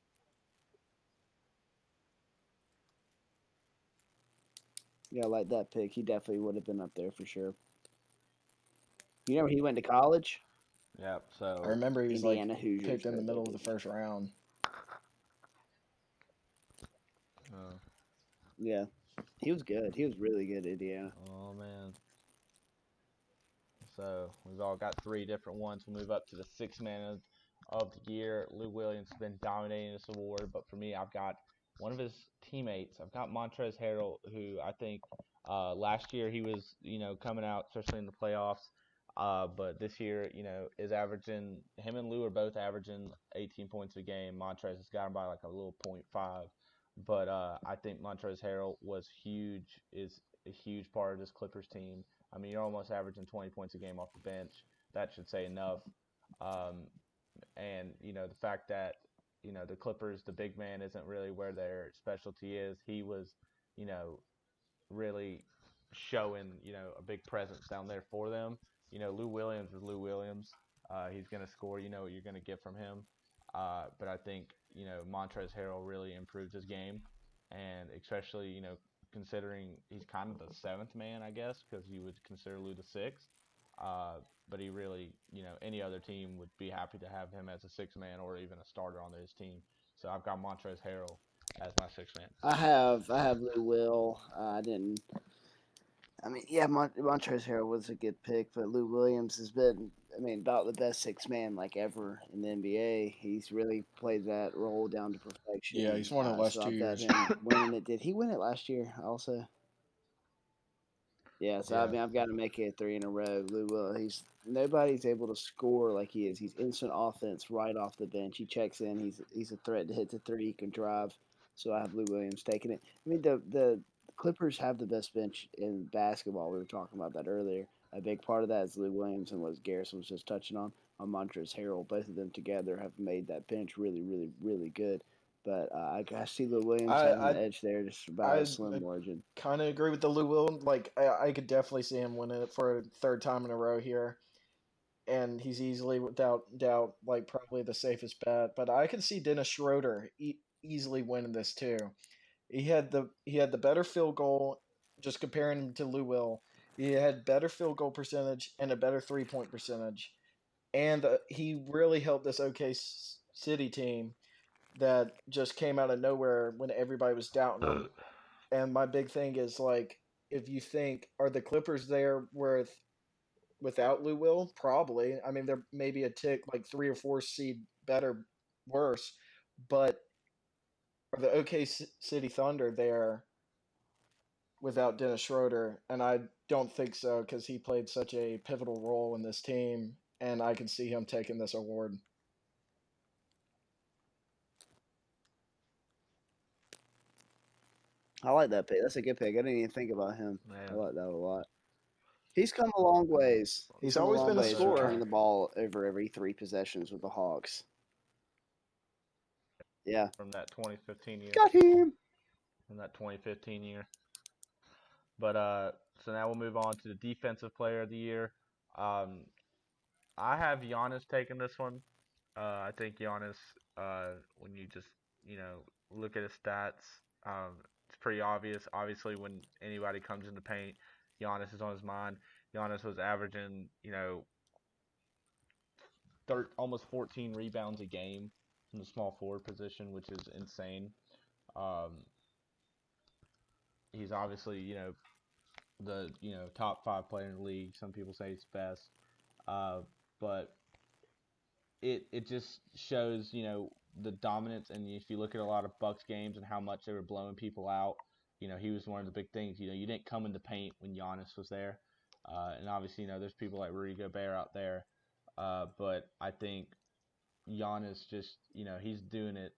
Yeah, I like that pick. He definitely would have been up there for sure. You know where he went to college? Yep. So I remember he was Indiana like Hoosiers. picked in the middle of the first round. uh, Yeah, he was good. He was really good at Indiana. Oh man. So we've all got three different ones. We'll move up to the six man of, of the year. Lou Williams has been dominating this award, but for me, I've got one of his teammates. I've got Montrezl Harrell, who I think uh, last year he was, you know, coming out, especially in the playoffs. Uh, but this year, you know, is averaging. Him and Lou are both averaging 18 points a game. Montrezl has got him by like a little point five. But uh, I think Montrezl Harrell was huge, is a huge part of this Clippers team. I mean, you're almost averaging 20 points a game off the bench. That should say enough. Um, and you know the fact that you know the Clippers, the big man isn't really where their specialty is. He was, you know, really showing you know a big presence down there for them. You know, Lou Williams is Lou Williams. Uh, he's going to score. You know what you're going to get from him. Uh, but I think you know Montrezl Harrell really improved his game, and especially you know considering he's kind of the seventh man, I guess, because you would consider Lou the sixth. Uh, but he really, you know, any other team would be happy to have him as a six man or even a starter on his team. So I've got Montrezl Harrell as my six man. I have I have Lou Will. Uh, I didn't. I mean, yeah, Mont- Montrezl Harrell was a good pick, but Lou Williams has been, I mean, about the best six man like ever in the NBA. He's really played that role down to perfection. Yeah, he's won it Uh, last so two years. winning it. Did he win it last year also? Yeah, so I mean, I've got to make it three in a row. Lou Will, he's nobody's able to score like he is. He's instant offense right off the bench. He checks in. He's he's a threat to hit the three. He can drive. So I have Lou Williams taking it. I mean, the the Clippers have the best bench in basketball. We were talking about that earlier. A big part of that is Lou Williams and what Garrison was just touching on on Montrezl Harrell. Both of them together have made that bench really, really, really good. But uh, I, I see Lou Williams I- having I- the edge there, just about I- a slim margin. Kind of agree with the Lou Will. Like I, I could definitely see him winning it for a third time in a row here, and he's easily, without doubt, like probably the safest bet. But I can see Dennis Schroeder e- easily winning this too. He had the he had the better field goal. Just comparing him to Lou Will, he had better field goal percentage and a better three point percentage, and uh, he really helped this OK City team that just came out of nowhere when everybody was doubting him. And my big thing is like, if you think are the Clippers there with without Lou Will? Probably. I mean, they're maybe a tick like three or four seed better, worse, but are the OK City Thunder there without Dennis Schroeder? And I don't think so because he played such a pivotal role in this team, and I can see him taking this award. I like that pick. That's a good pick. I didn't even think about him. I like that a lot. He's come a long ways. He's come always long been a ways scorer. Returning the ball over every three possessions with the Hawks. Yeah, From that 2015 year. got him. From that 2015 year. But uh, so now we'll move on to the defensive player of the year. Um, I have Giannis taking this one. Uh, I think Giannis, uh, when you just you know look at his stats, um, it's pretty obvious. Obviously, when anybody comes in the paint, Giannis is on his mind. Giannis was averaging you know thir- almost 14 rebounds a game from the small forward position, which is insane. Um, he's obviously you know the you know top five player in the league. Some people say he's best, uh, but it it just shows you know the dominance. And if you look at a lot of Bucks games and how much they were blowing people out, you know he was one of the big things. You know you didn't come in the paint when Giannis was there, uh, and obviously you know there's people like Rudy Gobert out there, uh, but I think Giannis just you know he's doing it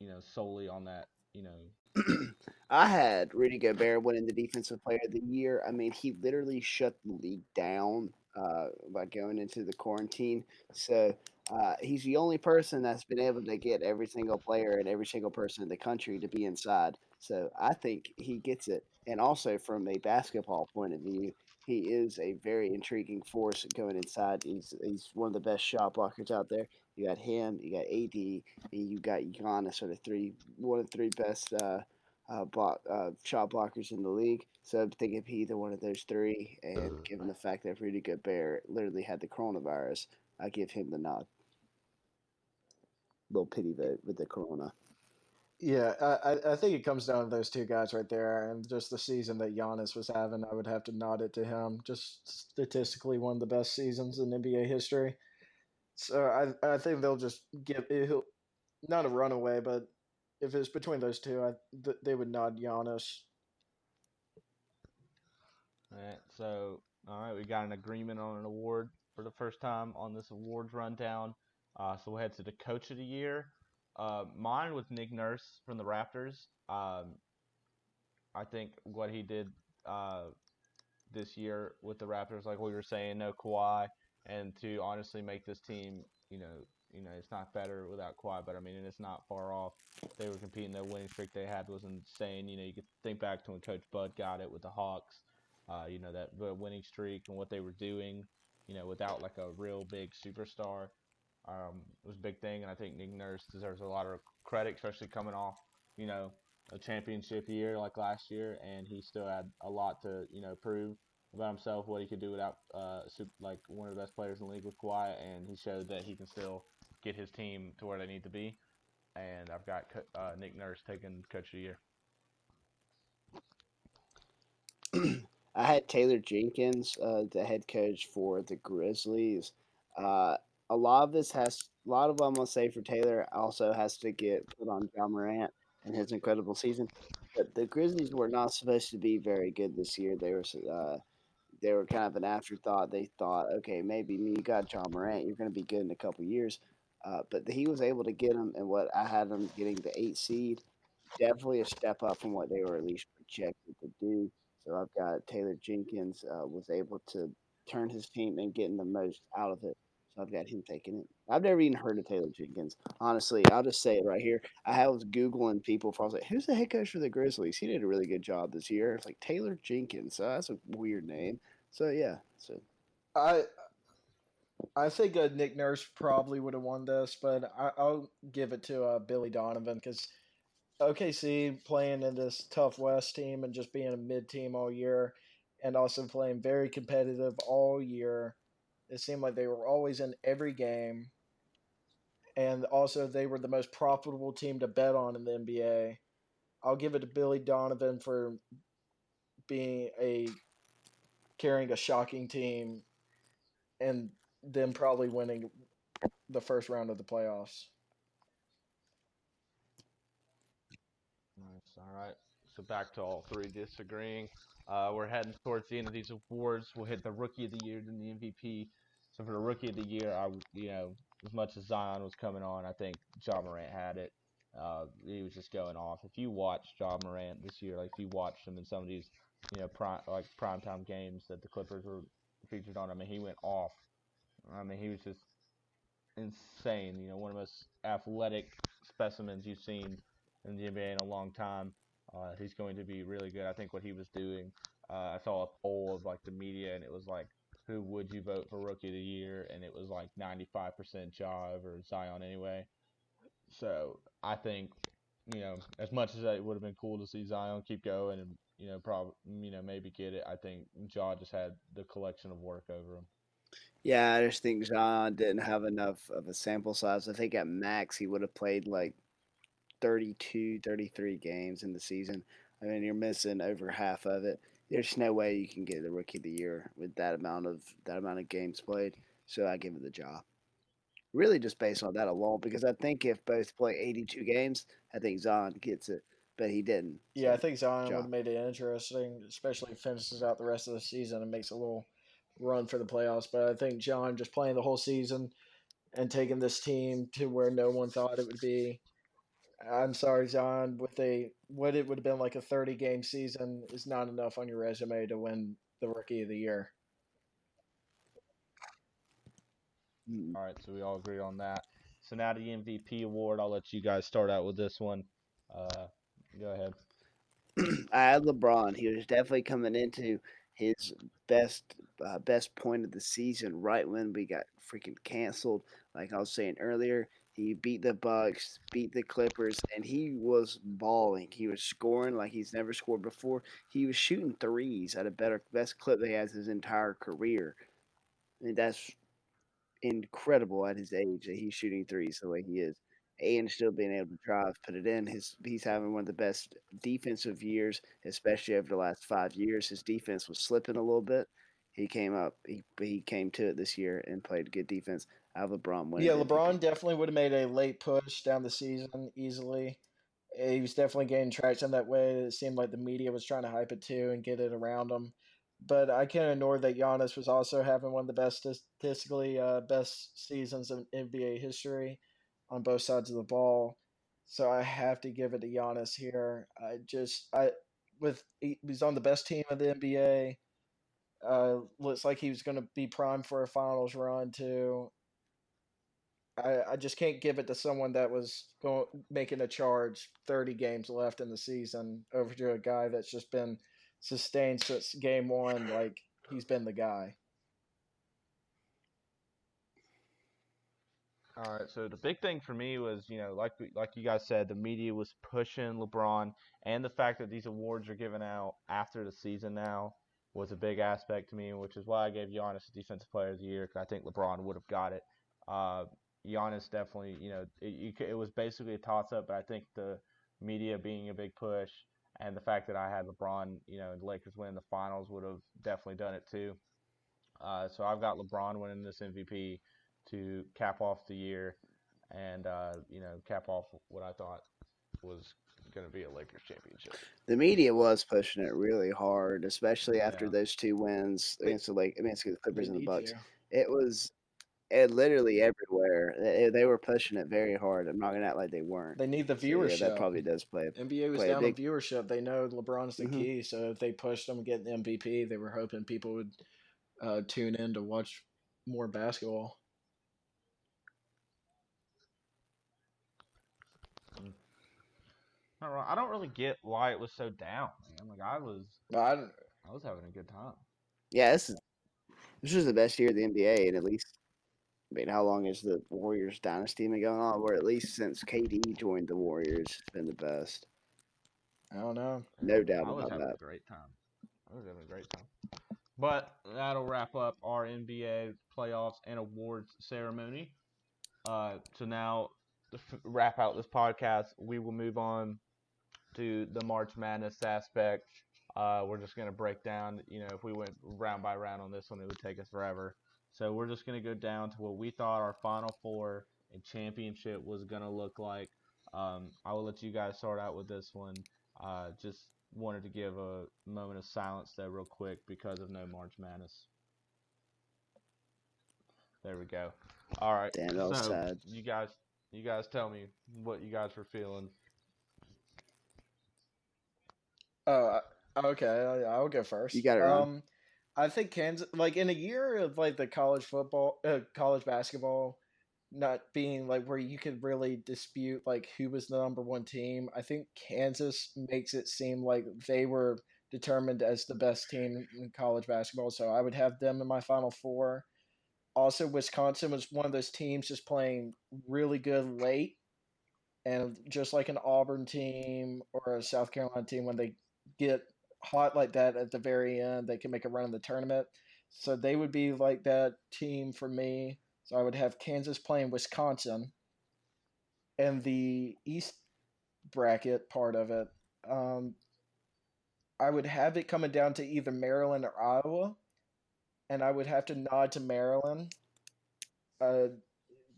you know solely on that you know I had Rudy Gobert winning the Defensive Player of the Year. I mean, he literally shut the league down uh, by going into the quarantine. So uh, he's the only person that's been able to get every single player and every single person in the country to be inside. So I think he gets it. And also, from a basketball point of view, he is a very intriguing force going inside. He's, he's one of the best shot blockers out there. You got him, you got AD, and you got Giannis, are the three one of the three best uh, uh, block, uh, shot blockers in the league. So I'm thinking if either one of those three, and given the fact that Rudy Gobert literally had the coronavirus, I give him the nod. Little pity vote with the corona. Yeah, I, I- I think it comes down to those two guys right there, and just the season that Giannis was having, I would have to nod it to him. Just statistically, one of the best seasons in NBA history. So I I think they'll just give he'll not a runaway, but if it's between those two, I th- they would nod Giannis. All right, so all right, we got an agreement on an award for the first time on this awards rundown. Uh, so we'll head to the coach of the year. Uh, mine was Nick Nurse from the Raptors. Um, I think what he did uh, this year with the Raptors, like we were saying, no Kawhi, and to honestly make this team, you know, you know, it's not better without Kawhi, but I mean, it's not far off. They were competing. The winning streak they had was insane. You know, you could think back to when Coach Bud got it with the Hawks uh, you know, that winning streak and what they were doing, you know, without like a real big superstar, um, it was a big thing. And I think Nick Nurse deserves a lot of credit, especially coming off, you know, a championship year like last year, and he still had a lot to, you know, prove about himself, what he could do without, uh, sup- like one of the best players in the league with Kawhi, and he showed that he can still get his team to where they need to be. And I've got uh, Nick Nurse taking Coach of the Year. I had Taylor Jenkins, uh, the head coach for the Grizzlies. Uh, a lot of this has, a lot of what I'm gonna say for Taylor also has to get put on Ja Morant and his incredible season. But the Grizzlies were not supposed to be very good this year. They were, uh, they were kind of an afterthought. They thought, okay, maybe you got Ja Morant, you're going to be good in a couple years. Uh, but he was able to get them, and what I had them getting the eight seed, definitely a step up from what they were at least projected to do. So I've got Taylor Jenkins uh, was able to turn his team and getting the most out of it. So I've got him taking it. I've never even heard of Taylor Jenkins. Honestly, I'll just say it right here. I was googling people for I was like, who's the head coach for the Grizzlies? He did a really good job this year. It's like Taylor Jenkins. So that's a weird name. So yeah. So I I think uh, Nick Nurse probably would have won this, but I, I'll give it to uh, Billy Donovan because OKC playing in this tough West team and just being a mid team all year, and also playing very competitive all year. It seemed like they were always in every game, and also they were the most profitable team to bet on in the NBA. I'll give it to Billy Donovan for being a carrying a shocking team and then probably winning the first round of the playoffs. Nice. All right. So back to all three disagreeing. Uh, we're heading towards the end of these awards. We'll hit the Rookie of the Year, then the MVP. So for the Rookie of the Year, I you know as much as Zion was coming on, I think Ja Morant had it. Uh, he was just going off. If you watch Ja Morant this year, like if you watched him in some of these, you know, prime like primetime games that the Clippers were featured on, I mean, he went off. I mean, he was just insane. You know, one of the most athletic specimens you've seen in the NBA in a long time. Uh, he's going to be really good. I think what he was doing. Uh, I saw a poll of like the media, and it was like, who would you vote for Rookie of the Year? And it was like 95% Ja or Zion anyway. So I think, you know, as much as it would have been cool to see Zion keep going and you know probably you know maybe get it, I think Ja just had the collection of work over him. Yeah, I just think Zion didn't have enough of a sample size. I think at max he would have played like 32, 33 games in the season. I mean, you're missing over half of it. There's no way you can get the rookie of the year with that amount of that amount of games played. So I give it the job. Really, just based on that alone, because I think if both play 82 games, I think Zion gets it, but he didn't. Yeah, I think Zion would have made it interesting, especially if he finishes out the rest of the season and makes a little run for the playoffs. But I think Ja just playing the whole season and taking this team to where no one thought it would be. I'm sorry, John, with a what it would have been like a 30 game season is not enough on your resume to win the rookie of the year. mm, All right, so we all agree on that. So now the MVP award. I'll let you guys start out with this one. Uh, go ahead. I had LeBron. He was definitely coming into his best uh, best point of the season right when we got freaking canceled. Like I was saying earlier, he beat the Bucks, beat the Clippers, and he was balling. He was scoring like he's never scored before. He was shooting threes at a better best clip he has his entire career. And that's incredible at his age that he's shooting threes the way he is. And still being able to drive, put it in. His he's having one of the best defensive years, especially over the last five years. His defense was slipping a little bit. He came up. He he came to it this year and played good defense. Have LeBron winning. Yeah. LeBron definitely would have made a late push down the season easily. He was definitely gaining traction that way. It seemed like the media was trying to hype it too and get it around him. But I can't ignore that Giannis was also having one of the best statistically uh, best seasons in NBA history on both sides of the ball. So I have to give it to Giannis here. I just I with he, he's on the best team of the NBA. Uh, looks like he was going to be primed for a finals run too. I, I just can't give it to someone that was going making a charge 30 games left in the season over to a guy that's just been sustained since game one like he's been the guy All right, so the big thing for me was, you know, like like you guys said, the media was pushing LeBron, and the fact that these awards are given out after the season now was a big aspect to me, which is why I gave Giannis the Defensive Player of the Year because I think LeBron would have got it. Uh, Giannis definitely, you know, it, it was basically a toss up, but I think the media being a big push and the fact that I had LeBron, you know, the Lakers winning the finals would have definitely done it too. Uh, so I've got LeBron winning this MVP to cap off the year and uh, you know cap off what I thought was going to be a Lakers championship. The media was pushing it really hard, especially after Yeah. those two wins against the Lake, against the Clippers and the Bucks. It was it literally everywhere. They, they were pushing it very hard. I'm not gonna act like they weren't. they need the So, yeah, viewership that probably does play. a- nba was play down big- on viewership they know lebron's the Mhm. key so if they pushed him getting the mvp they were hoping people would uh, tune in to watch more basketball Not wrong. I don't really get why it was so down. Man. Like I was, I, I was having a good time. Yeah, this is this was the best year of the NBA, and at least I mean, how long has the Warriors dynasty been going on? Or at least since KD joined the Warriors, it's been the best. I don't know No doubt I was about having that. a great time. I was having a great time. But that'll wrap up our NBA playoffs and awards ceremony. Uh, so now to f- wrap out this podcast, we will move on to the March Madness aspect. Uh, we're just gonna break down. You know, if we went round by round on this one, it would take us forever. So we're just gonna go down to what we thought our Final Four and championship was gonna look like. Um, I will let you guys start out with this one. Uh, just wanted to give a moment of silence there, real quick, because of no March Madness. There we go. All right. Damn, that was so sad. You guys, You guys tell me what you guys were feeling. Oh, okay. I- I'll go first. You got it, Ron. Um, I think Kansas, like in a year of like the college football, uh, college basketball, not being like where you could really dispute like who was the number one team. I think Kansas makes it seem like they were determined as the best team in college basketball. So I would have them in my final four. Also, Wisconsin was one of those teams just playing really good late. And just like an Auburn team or a South Carolina team, when they get hot like that at the very end, they can make a run in the tournament. So they would be like that team for me. So I would have Kansas playing Wisconsin. And the East bracket part of it, um, I would have it coming down to either Maryland or Iowa. And I would have to nod to Maryland. Uh,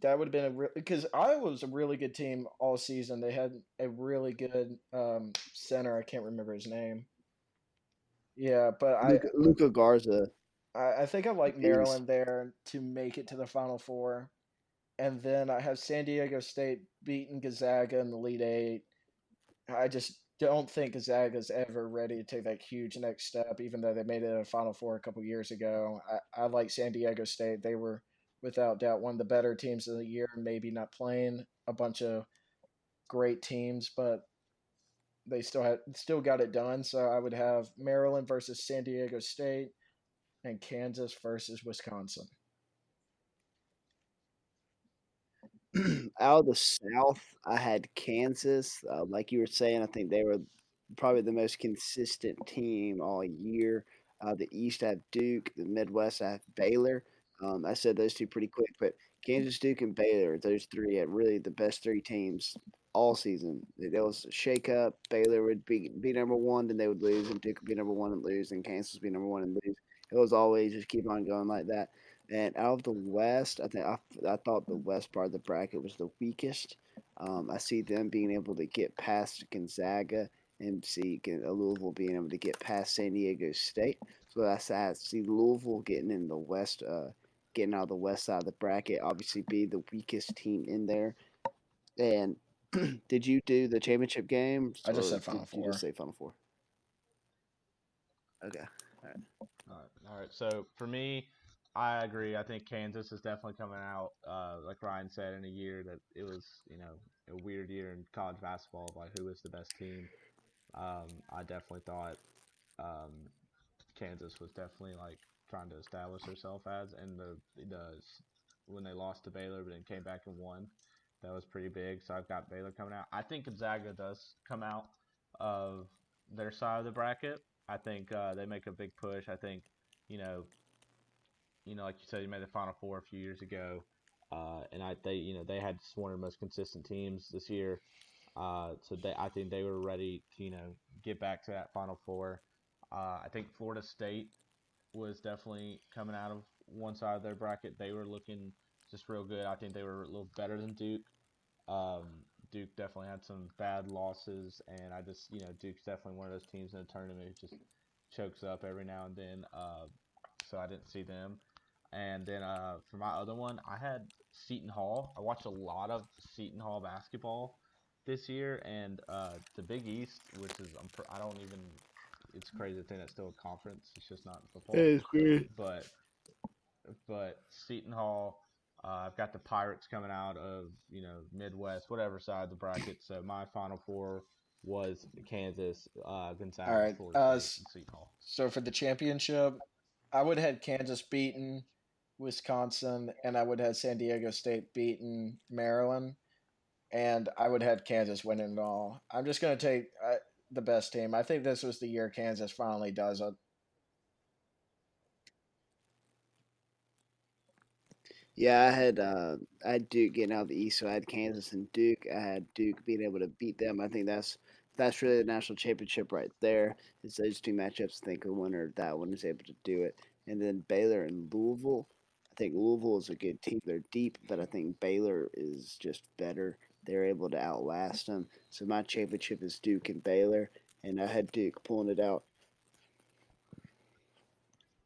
that would have been a re- because Iowa was a really good team all season. They had a really good um, center. I can't remember his name. Yeah, but I Luka, Luka Garza. I, I think I like Maryland there to make it to the Final Four, and then I have San Diego State beating Gonzaga in the Elite Eight. I just don't think Gonzaga's ever ready to take that huge next step, even though they made it a Final Four a couple years ago. I, I like San Diego State. They were without doubt one of the better teams of the year. Maybe not playing a bunch of great teams, but they still had still got it done. So I would have Maryland versus San Diego State and Kansas versus Wisconsin. out of the South, I had Kansas. Uh, like you were saying, I think they were probably the most consistent team all year. Uh, the East, I have Duke. The Midwest, I have Baylor. Um, I said those two pretty quick, but Kansas, Duke, and Baylor, those three are really the best three teams all season. There was a shake up. Baylor would be, be number one, then they would lose, and Duke would be number one and lose, and Kansas would be number one and lose. It was always just keep on going like that. And out of the West, I think I, I thought the West part of the bracket was the weakest. Um, I see them being able to get past Gonzaga and see uh, Louisville being able to get past San Diego State. So I see Louisville getting in the West, uh, getting out of the West side of the bracket. Obviously, be the weakest team in there. And did you do the championship game? I just said Final did You Four. just say Final Four. Okay. All right, all right. So for me, I agree. I think Kansas is definitely coming out, uh, like Ryan said, in a year that it was, you know, a weird year in college basketball. of, Like who was the best team? Um, I definitely thought um, Kansas was definitely like trying to establish herself as, and the the when they lost to Baylor, but then came back and won, that was pretty big. So I've got Baylor coming out. I think Gonzaga does come out of their side of the bracket. I think uh, they make a big push. I think, you know, you know, like you said, you made the Final Four a few years ago, uh, and I they you know they had one of the most consistent teams this year. Uh, so they I think they were ready to you know get back to that Final Four. Uh, I think Florida State was definitely coming out of one side of their bracket. They were looking just real good. I think they were a little better than Duke. Um, Duke definitely had some bad losses, and I just, you know, Duke's definitely one of those teams in the tournament who just chokes up every now and then. Uh, so I didn't see them. And then uh, for my other one, I had Seton Hall. I watched a lot of Seton Hall basketball this year, and uh, the Big East, which is I'm, I don't even. It's crazy to think that's still a conference. It's just not football but but Seton Hall. Uh, I've got the Pirates coming out of you know Midwest, whatever side of the bracket. So my Final Four was Kansas, uh, Gonzaga, All right, uh, State, and Hall. So for the championship, I would have had Kansas beaten Wisconsin, and I would have San Diego State beaten Maryland, and I would have had Kansas winning it all. I'm just going to take uh, the best team. I think this was the year Kansas finally does it. Yeah, I had uh, I had Duke getting out of the East, so I had Kansas and Duke. I had Duke being able to beat them. I think that's that's really the national championship right there. It's those two matchups. I think the winner of that one is able to do it. And then Baylor and Louisville. I think Louisville is a good team. They're deep, but I think Baylor is just better. They're able to outlast them. So my championship is Duke and Baylor, and I had Duke pulling it out.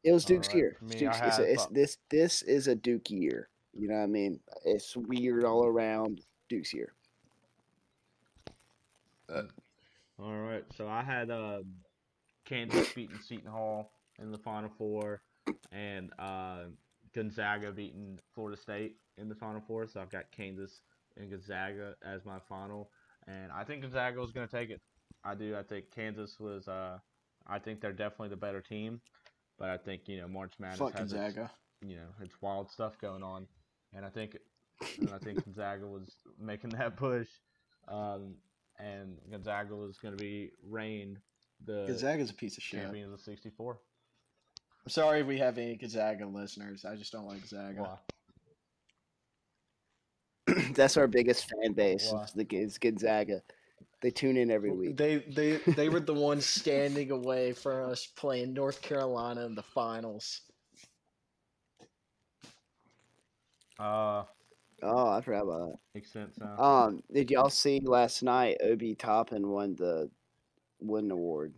It was Duke's right, year. It's me, Duke's, it's, have, it's uh, this this is a Duke year. You know what I mean? It's weird all around. Duke's year. All right, so I had um, Kansas beating Seton Hall in the Final Four, and uh, Gonzaga beating Florida State in the Final Four. So I've got Kansas and Gonzaga as my final, and I think Gonzaga was going to take it. I do. I think Kansas was. Uh, I think they're definitely the better team, but I think you know March Madness Fuck has its, Gonzaga. you know it's wild stuff going on, and I think and I think Gonzaga was making that push, um, and Gonzaga was going to be reigned the Gonzaga's a piece of shit. champions of '64. I'm sorry if we have any Gonzaga listeners. I just don't like Gonzaga. Why? That's our biggest fan base. Why? Is the is Gonzaga. They tune in every week. They they they were the ones standing away for us playing North Carolina in the finals. Uh, Oh, I forgot about that. makes sense. Huh? that. Um, did y'all see last night? Obi Toppin won the Wooden Award.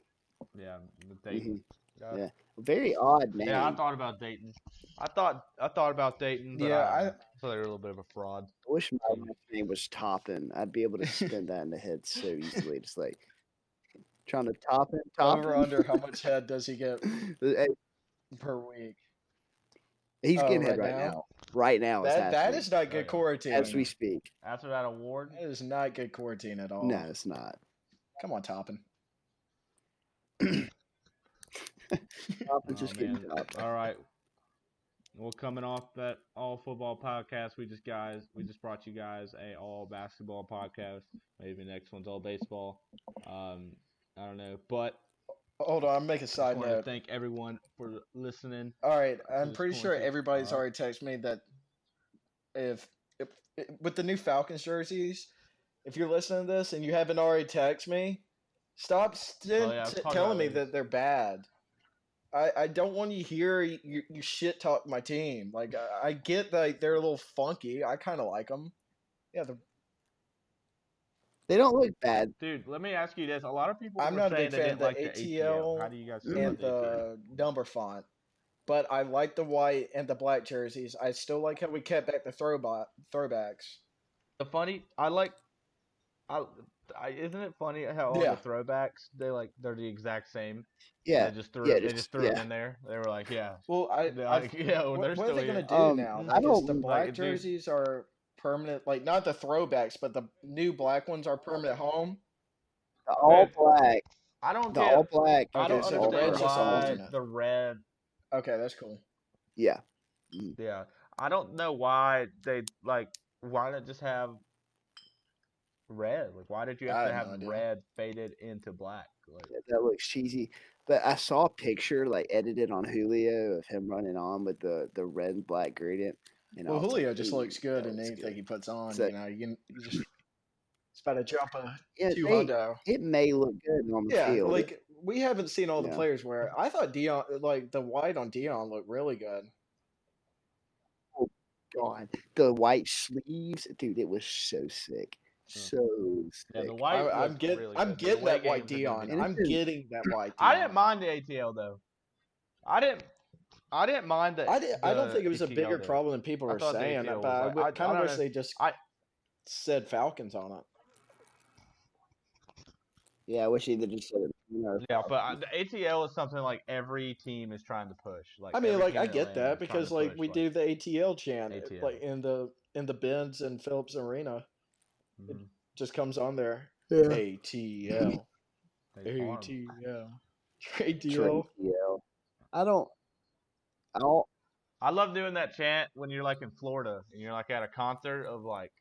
yeah, the Dayton. Mhm. Yeah. Very odd name. Yeah, I thought about Dayton. I thought I thought about Dayton. But Yeah, I, I- thought they were a little bit of a fraud. I wish my name was Toppin. I'd be able to spin that in the head so easily. Just like trying to top it, top Over under how much head does he get per week? He's Oh, getting head right right now? now. Right now, it's That that not good quarantine. as we speak. After that award, it is not good quarantine at all. No, it's not. Come on, Toppin. Toppin's Oh, just getting man. All right. Well, coming off that all football podcast, we just guys we just brought you guys a all basketball podcast. Maybe next one's all baseball. Um, I don't know, but Hold on, I'm making a I side want to note. thank everyone for listening. All right, I'm pretty sure quarantine. everybody's Uh-huh. already texted me that if, if, if with the new Falcons jerseys, if you're listening to this and you haven't already texted me, stop st- Oh, yeah, t- telling me these. that they're bad. I, I don't want you hear you, you shit talk my team. Like I, I get that they're a little funky. I kind of like them. Yeah, the, They don't look bad. Dude, let me ask you this: A lot of people I'm not a big fan didn't of like the the ATL. ATL How do you guys feel and the ATL? number font. But I like the white and the black jerseys. I still like how we kept back the throwback throwbacks. The funny, I like. I, I isn't it funny how all Yeah. the throwbacks they like they're the exact same. Yeah. they just threw yeah, it, they just- just threw it in there. They were like, yeah, Well, I, They're I like, yeah, well, what, they're what are still they gonna do Um, now? I Because don't- the like, black dude- jerseys are permanent, like not the throwbacks, but the new black ones are permanent home. The all Dude, black. I don't The get. all black. I don't Okay, understand red's why the red. Okay, that's cool. Yeah. Yeah, I don't know why they like. Why not just have red? Like, why did you I have to have no have idea. red faded into black? Like, That- That looks cheesy. But I saw a picture like edited on Julio of him running on with the, the red and black gradient. And I Well, was like, Julio just looks good in anything good." he puts on. So- you know, you, can, you just it's about to jump a Yeah, two hundo. it may look good on the Yeah, field. like we haven't seen all the Yeah. players wear. I thought Dion, like the white on Dion, looked really good. Oh God, the white sleeves, dude, it was so sick, Yeah. So yeah, the white. I, I'm looked getting, really I'm good. The getting that white games have been Dion. And. I'm getting that white. I didn't mind the ATL though. I didn't. I didn't mind that. I, did, I don't think it was a bigger though. problem than people I were saying. ATL But I, like- I- I kind of wish know. they just I- said Falcons on it. Yeah, I wish he just said it. You know, Yeah, but the ATL is something like every team is trying to push. Like I mean, like I get Atlanta that is trying because like push, we do the ATL chant, uh, ATL. like in the in the Benz and Phillips Arena, Mhm. just comes on there. yeah. ATL, ATL, trade deal. I don't. I don't. I love doing that chant when you're like in Florida and you're like at a concert of like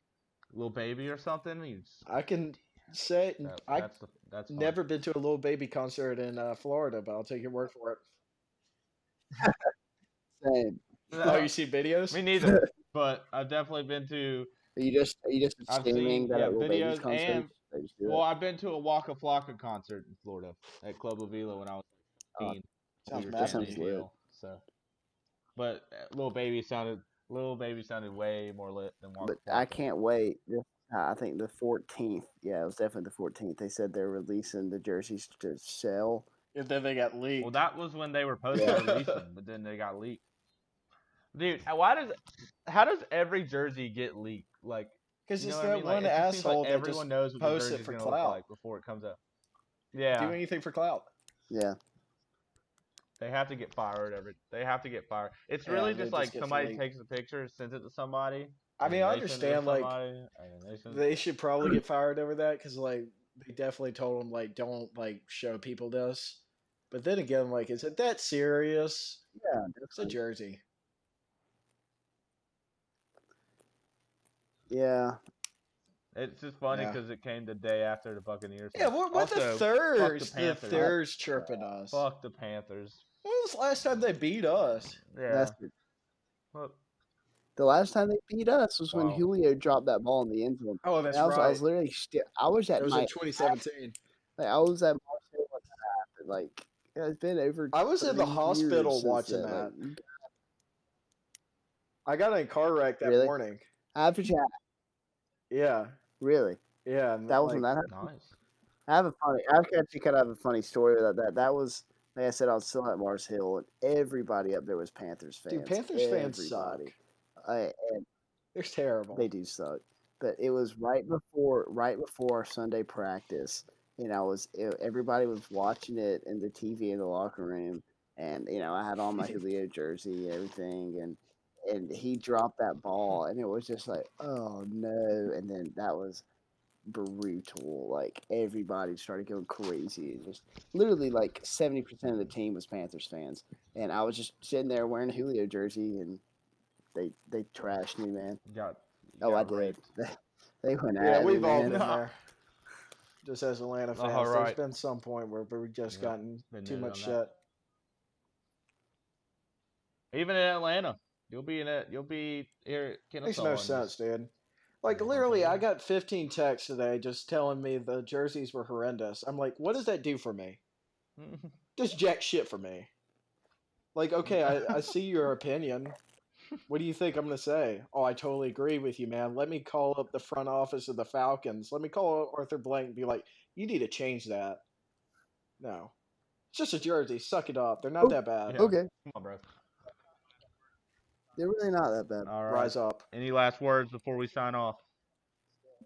Lil Baby or something. You just, I can say that, I that's the, that's never been to a Lil Baby concert in uh, Florida, but I'll take your word for it. Same. Oh, you see videos? Me neither. but I've definitely been to. Are you just are you just I've assuming seen, that yeah, at Lil Baby's videos and- they just do Well. I've been to a Waka Flocka concert in Florida at Club La Vila when I was Oh, 15. Sounds we That sounds the lit. So, but uh, Lil Baby sounded Lil Baby sounded way more lit than Waka But I can't wait. I think the 14th. Yeah, it was definitely the 14th. They said they're releasing the jerseys to sell. And then they got leaked. Well, that was when they were supposed to Yeah. release them, but then they got leaked. Dude, uh, why does how does every jersey get leaked? Like Because it's know what I that mean? One it just seems like asshole that everyone just knows what the posts it for gonna clout. like before it comes out. Yeah, do anything for clout. Yeah. they have to get fired every. They have to get fired. It's Yeah, really just just like get somebody deleted. takes a picture, sends it to somebody. I mean, I they send it to understand like somebody, they they should probably get fired over that because like they definitely told them like don't like show people this. But then again, like, is it that serious? Yeah. It's a jersey. Yeah. It's just funny Yeah. because it came the day after the Buccaneers. Yeah, what, what also, the thirds? The, Panthers. thirds chirping us. Fuck the Panthers. When was the last time they beat us? Yeah. That's it. Well, The last time they beat us was when Wow. Julio dropped that ball in the end zone. Oh, that's I was, right. I was literally still. I was at it was my. in 2017. Like, I was at Mars Hill when that happened. Like it's been over. I was in the hospital watching then, that. I got in a car wreck that Really? morning. after chat, Yeah, really, yeah. and, that was like, that happened. nice. I have a funny. I actually kind of have a funny story about that. That was like I said. I was still at Mars Hill, and everybody up there was Panthers fans. Dude, Panthers fans suck. Everybody. I, and They're terrible. they do suck. But it was right before, right before our Sunday practice, and I was everybody was watching it in the TV in the locker room, and you know I had on my Julio jersey, and everything, and and he dropped that ball, and it was just like, oh no! And then that was brutal. Like everybody started going crazy, and just literally like seventy percent of the team was Panthers fans, and I was just sitting there wearing a Julio jersey, and they they trashed me, man. You got. you Oh, I got did. They went out. yeah, at me, we've all man. been there. Just as Atlanta uh-huh, fans, All there's right. been some point where we've just Yeah, gotten too much shit. Even in Atlanta, you'll be in it. You'll be here. Kennesaw Makes no sense, dude. Like literally, I got 15 texts today just telling me the jerseys were horrendous. I'm like, what does that do for me? Just jack shit for me. Like, okay, I, I see your opinion. What do you think I'm gonna say? Oh, I totally agree with you, man. Let me call up the front office of the Falcons. Let me call Arthur Blank and be like, you need to change that. No, it's just a jersey. Suck it up. They're not Oh, that bad. Yeah. Okay, Come on, bro. They're really not that bad. All right. Rise up. Any last words before we sign off?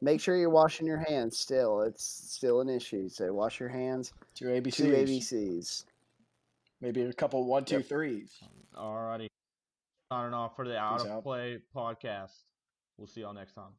Make sure you're washing your hands. Still, it's still an issue. So wash your hands. Two ABCs. Two ABCs. Maybe a couple one, two, Yep. threes. Alrighty. Signing off for the Out Peace of out. Play podcast. We'll see y'all next time.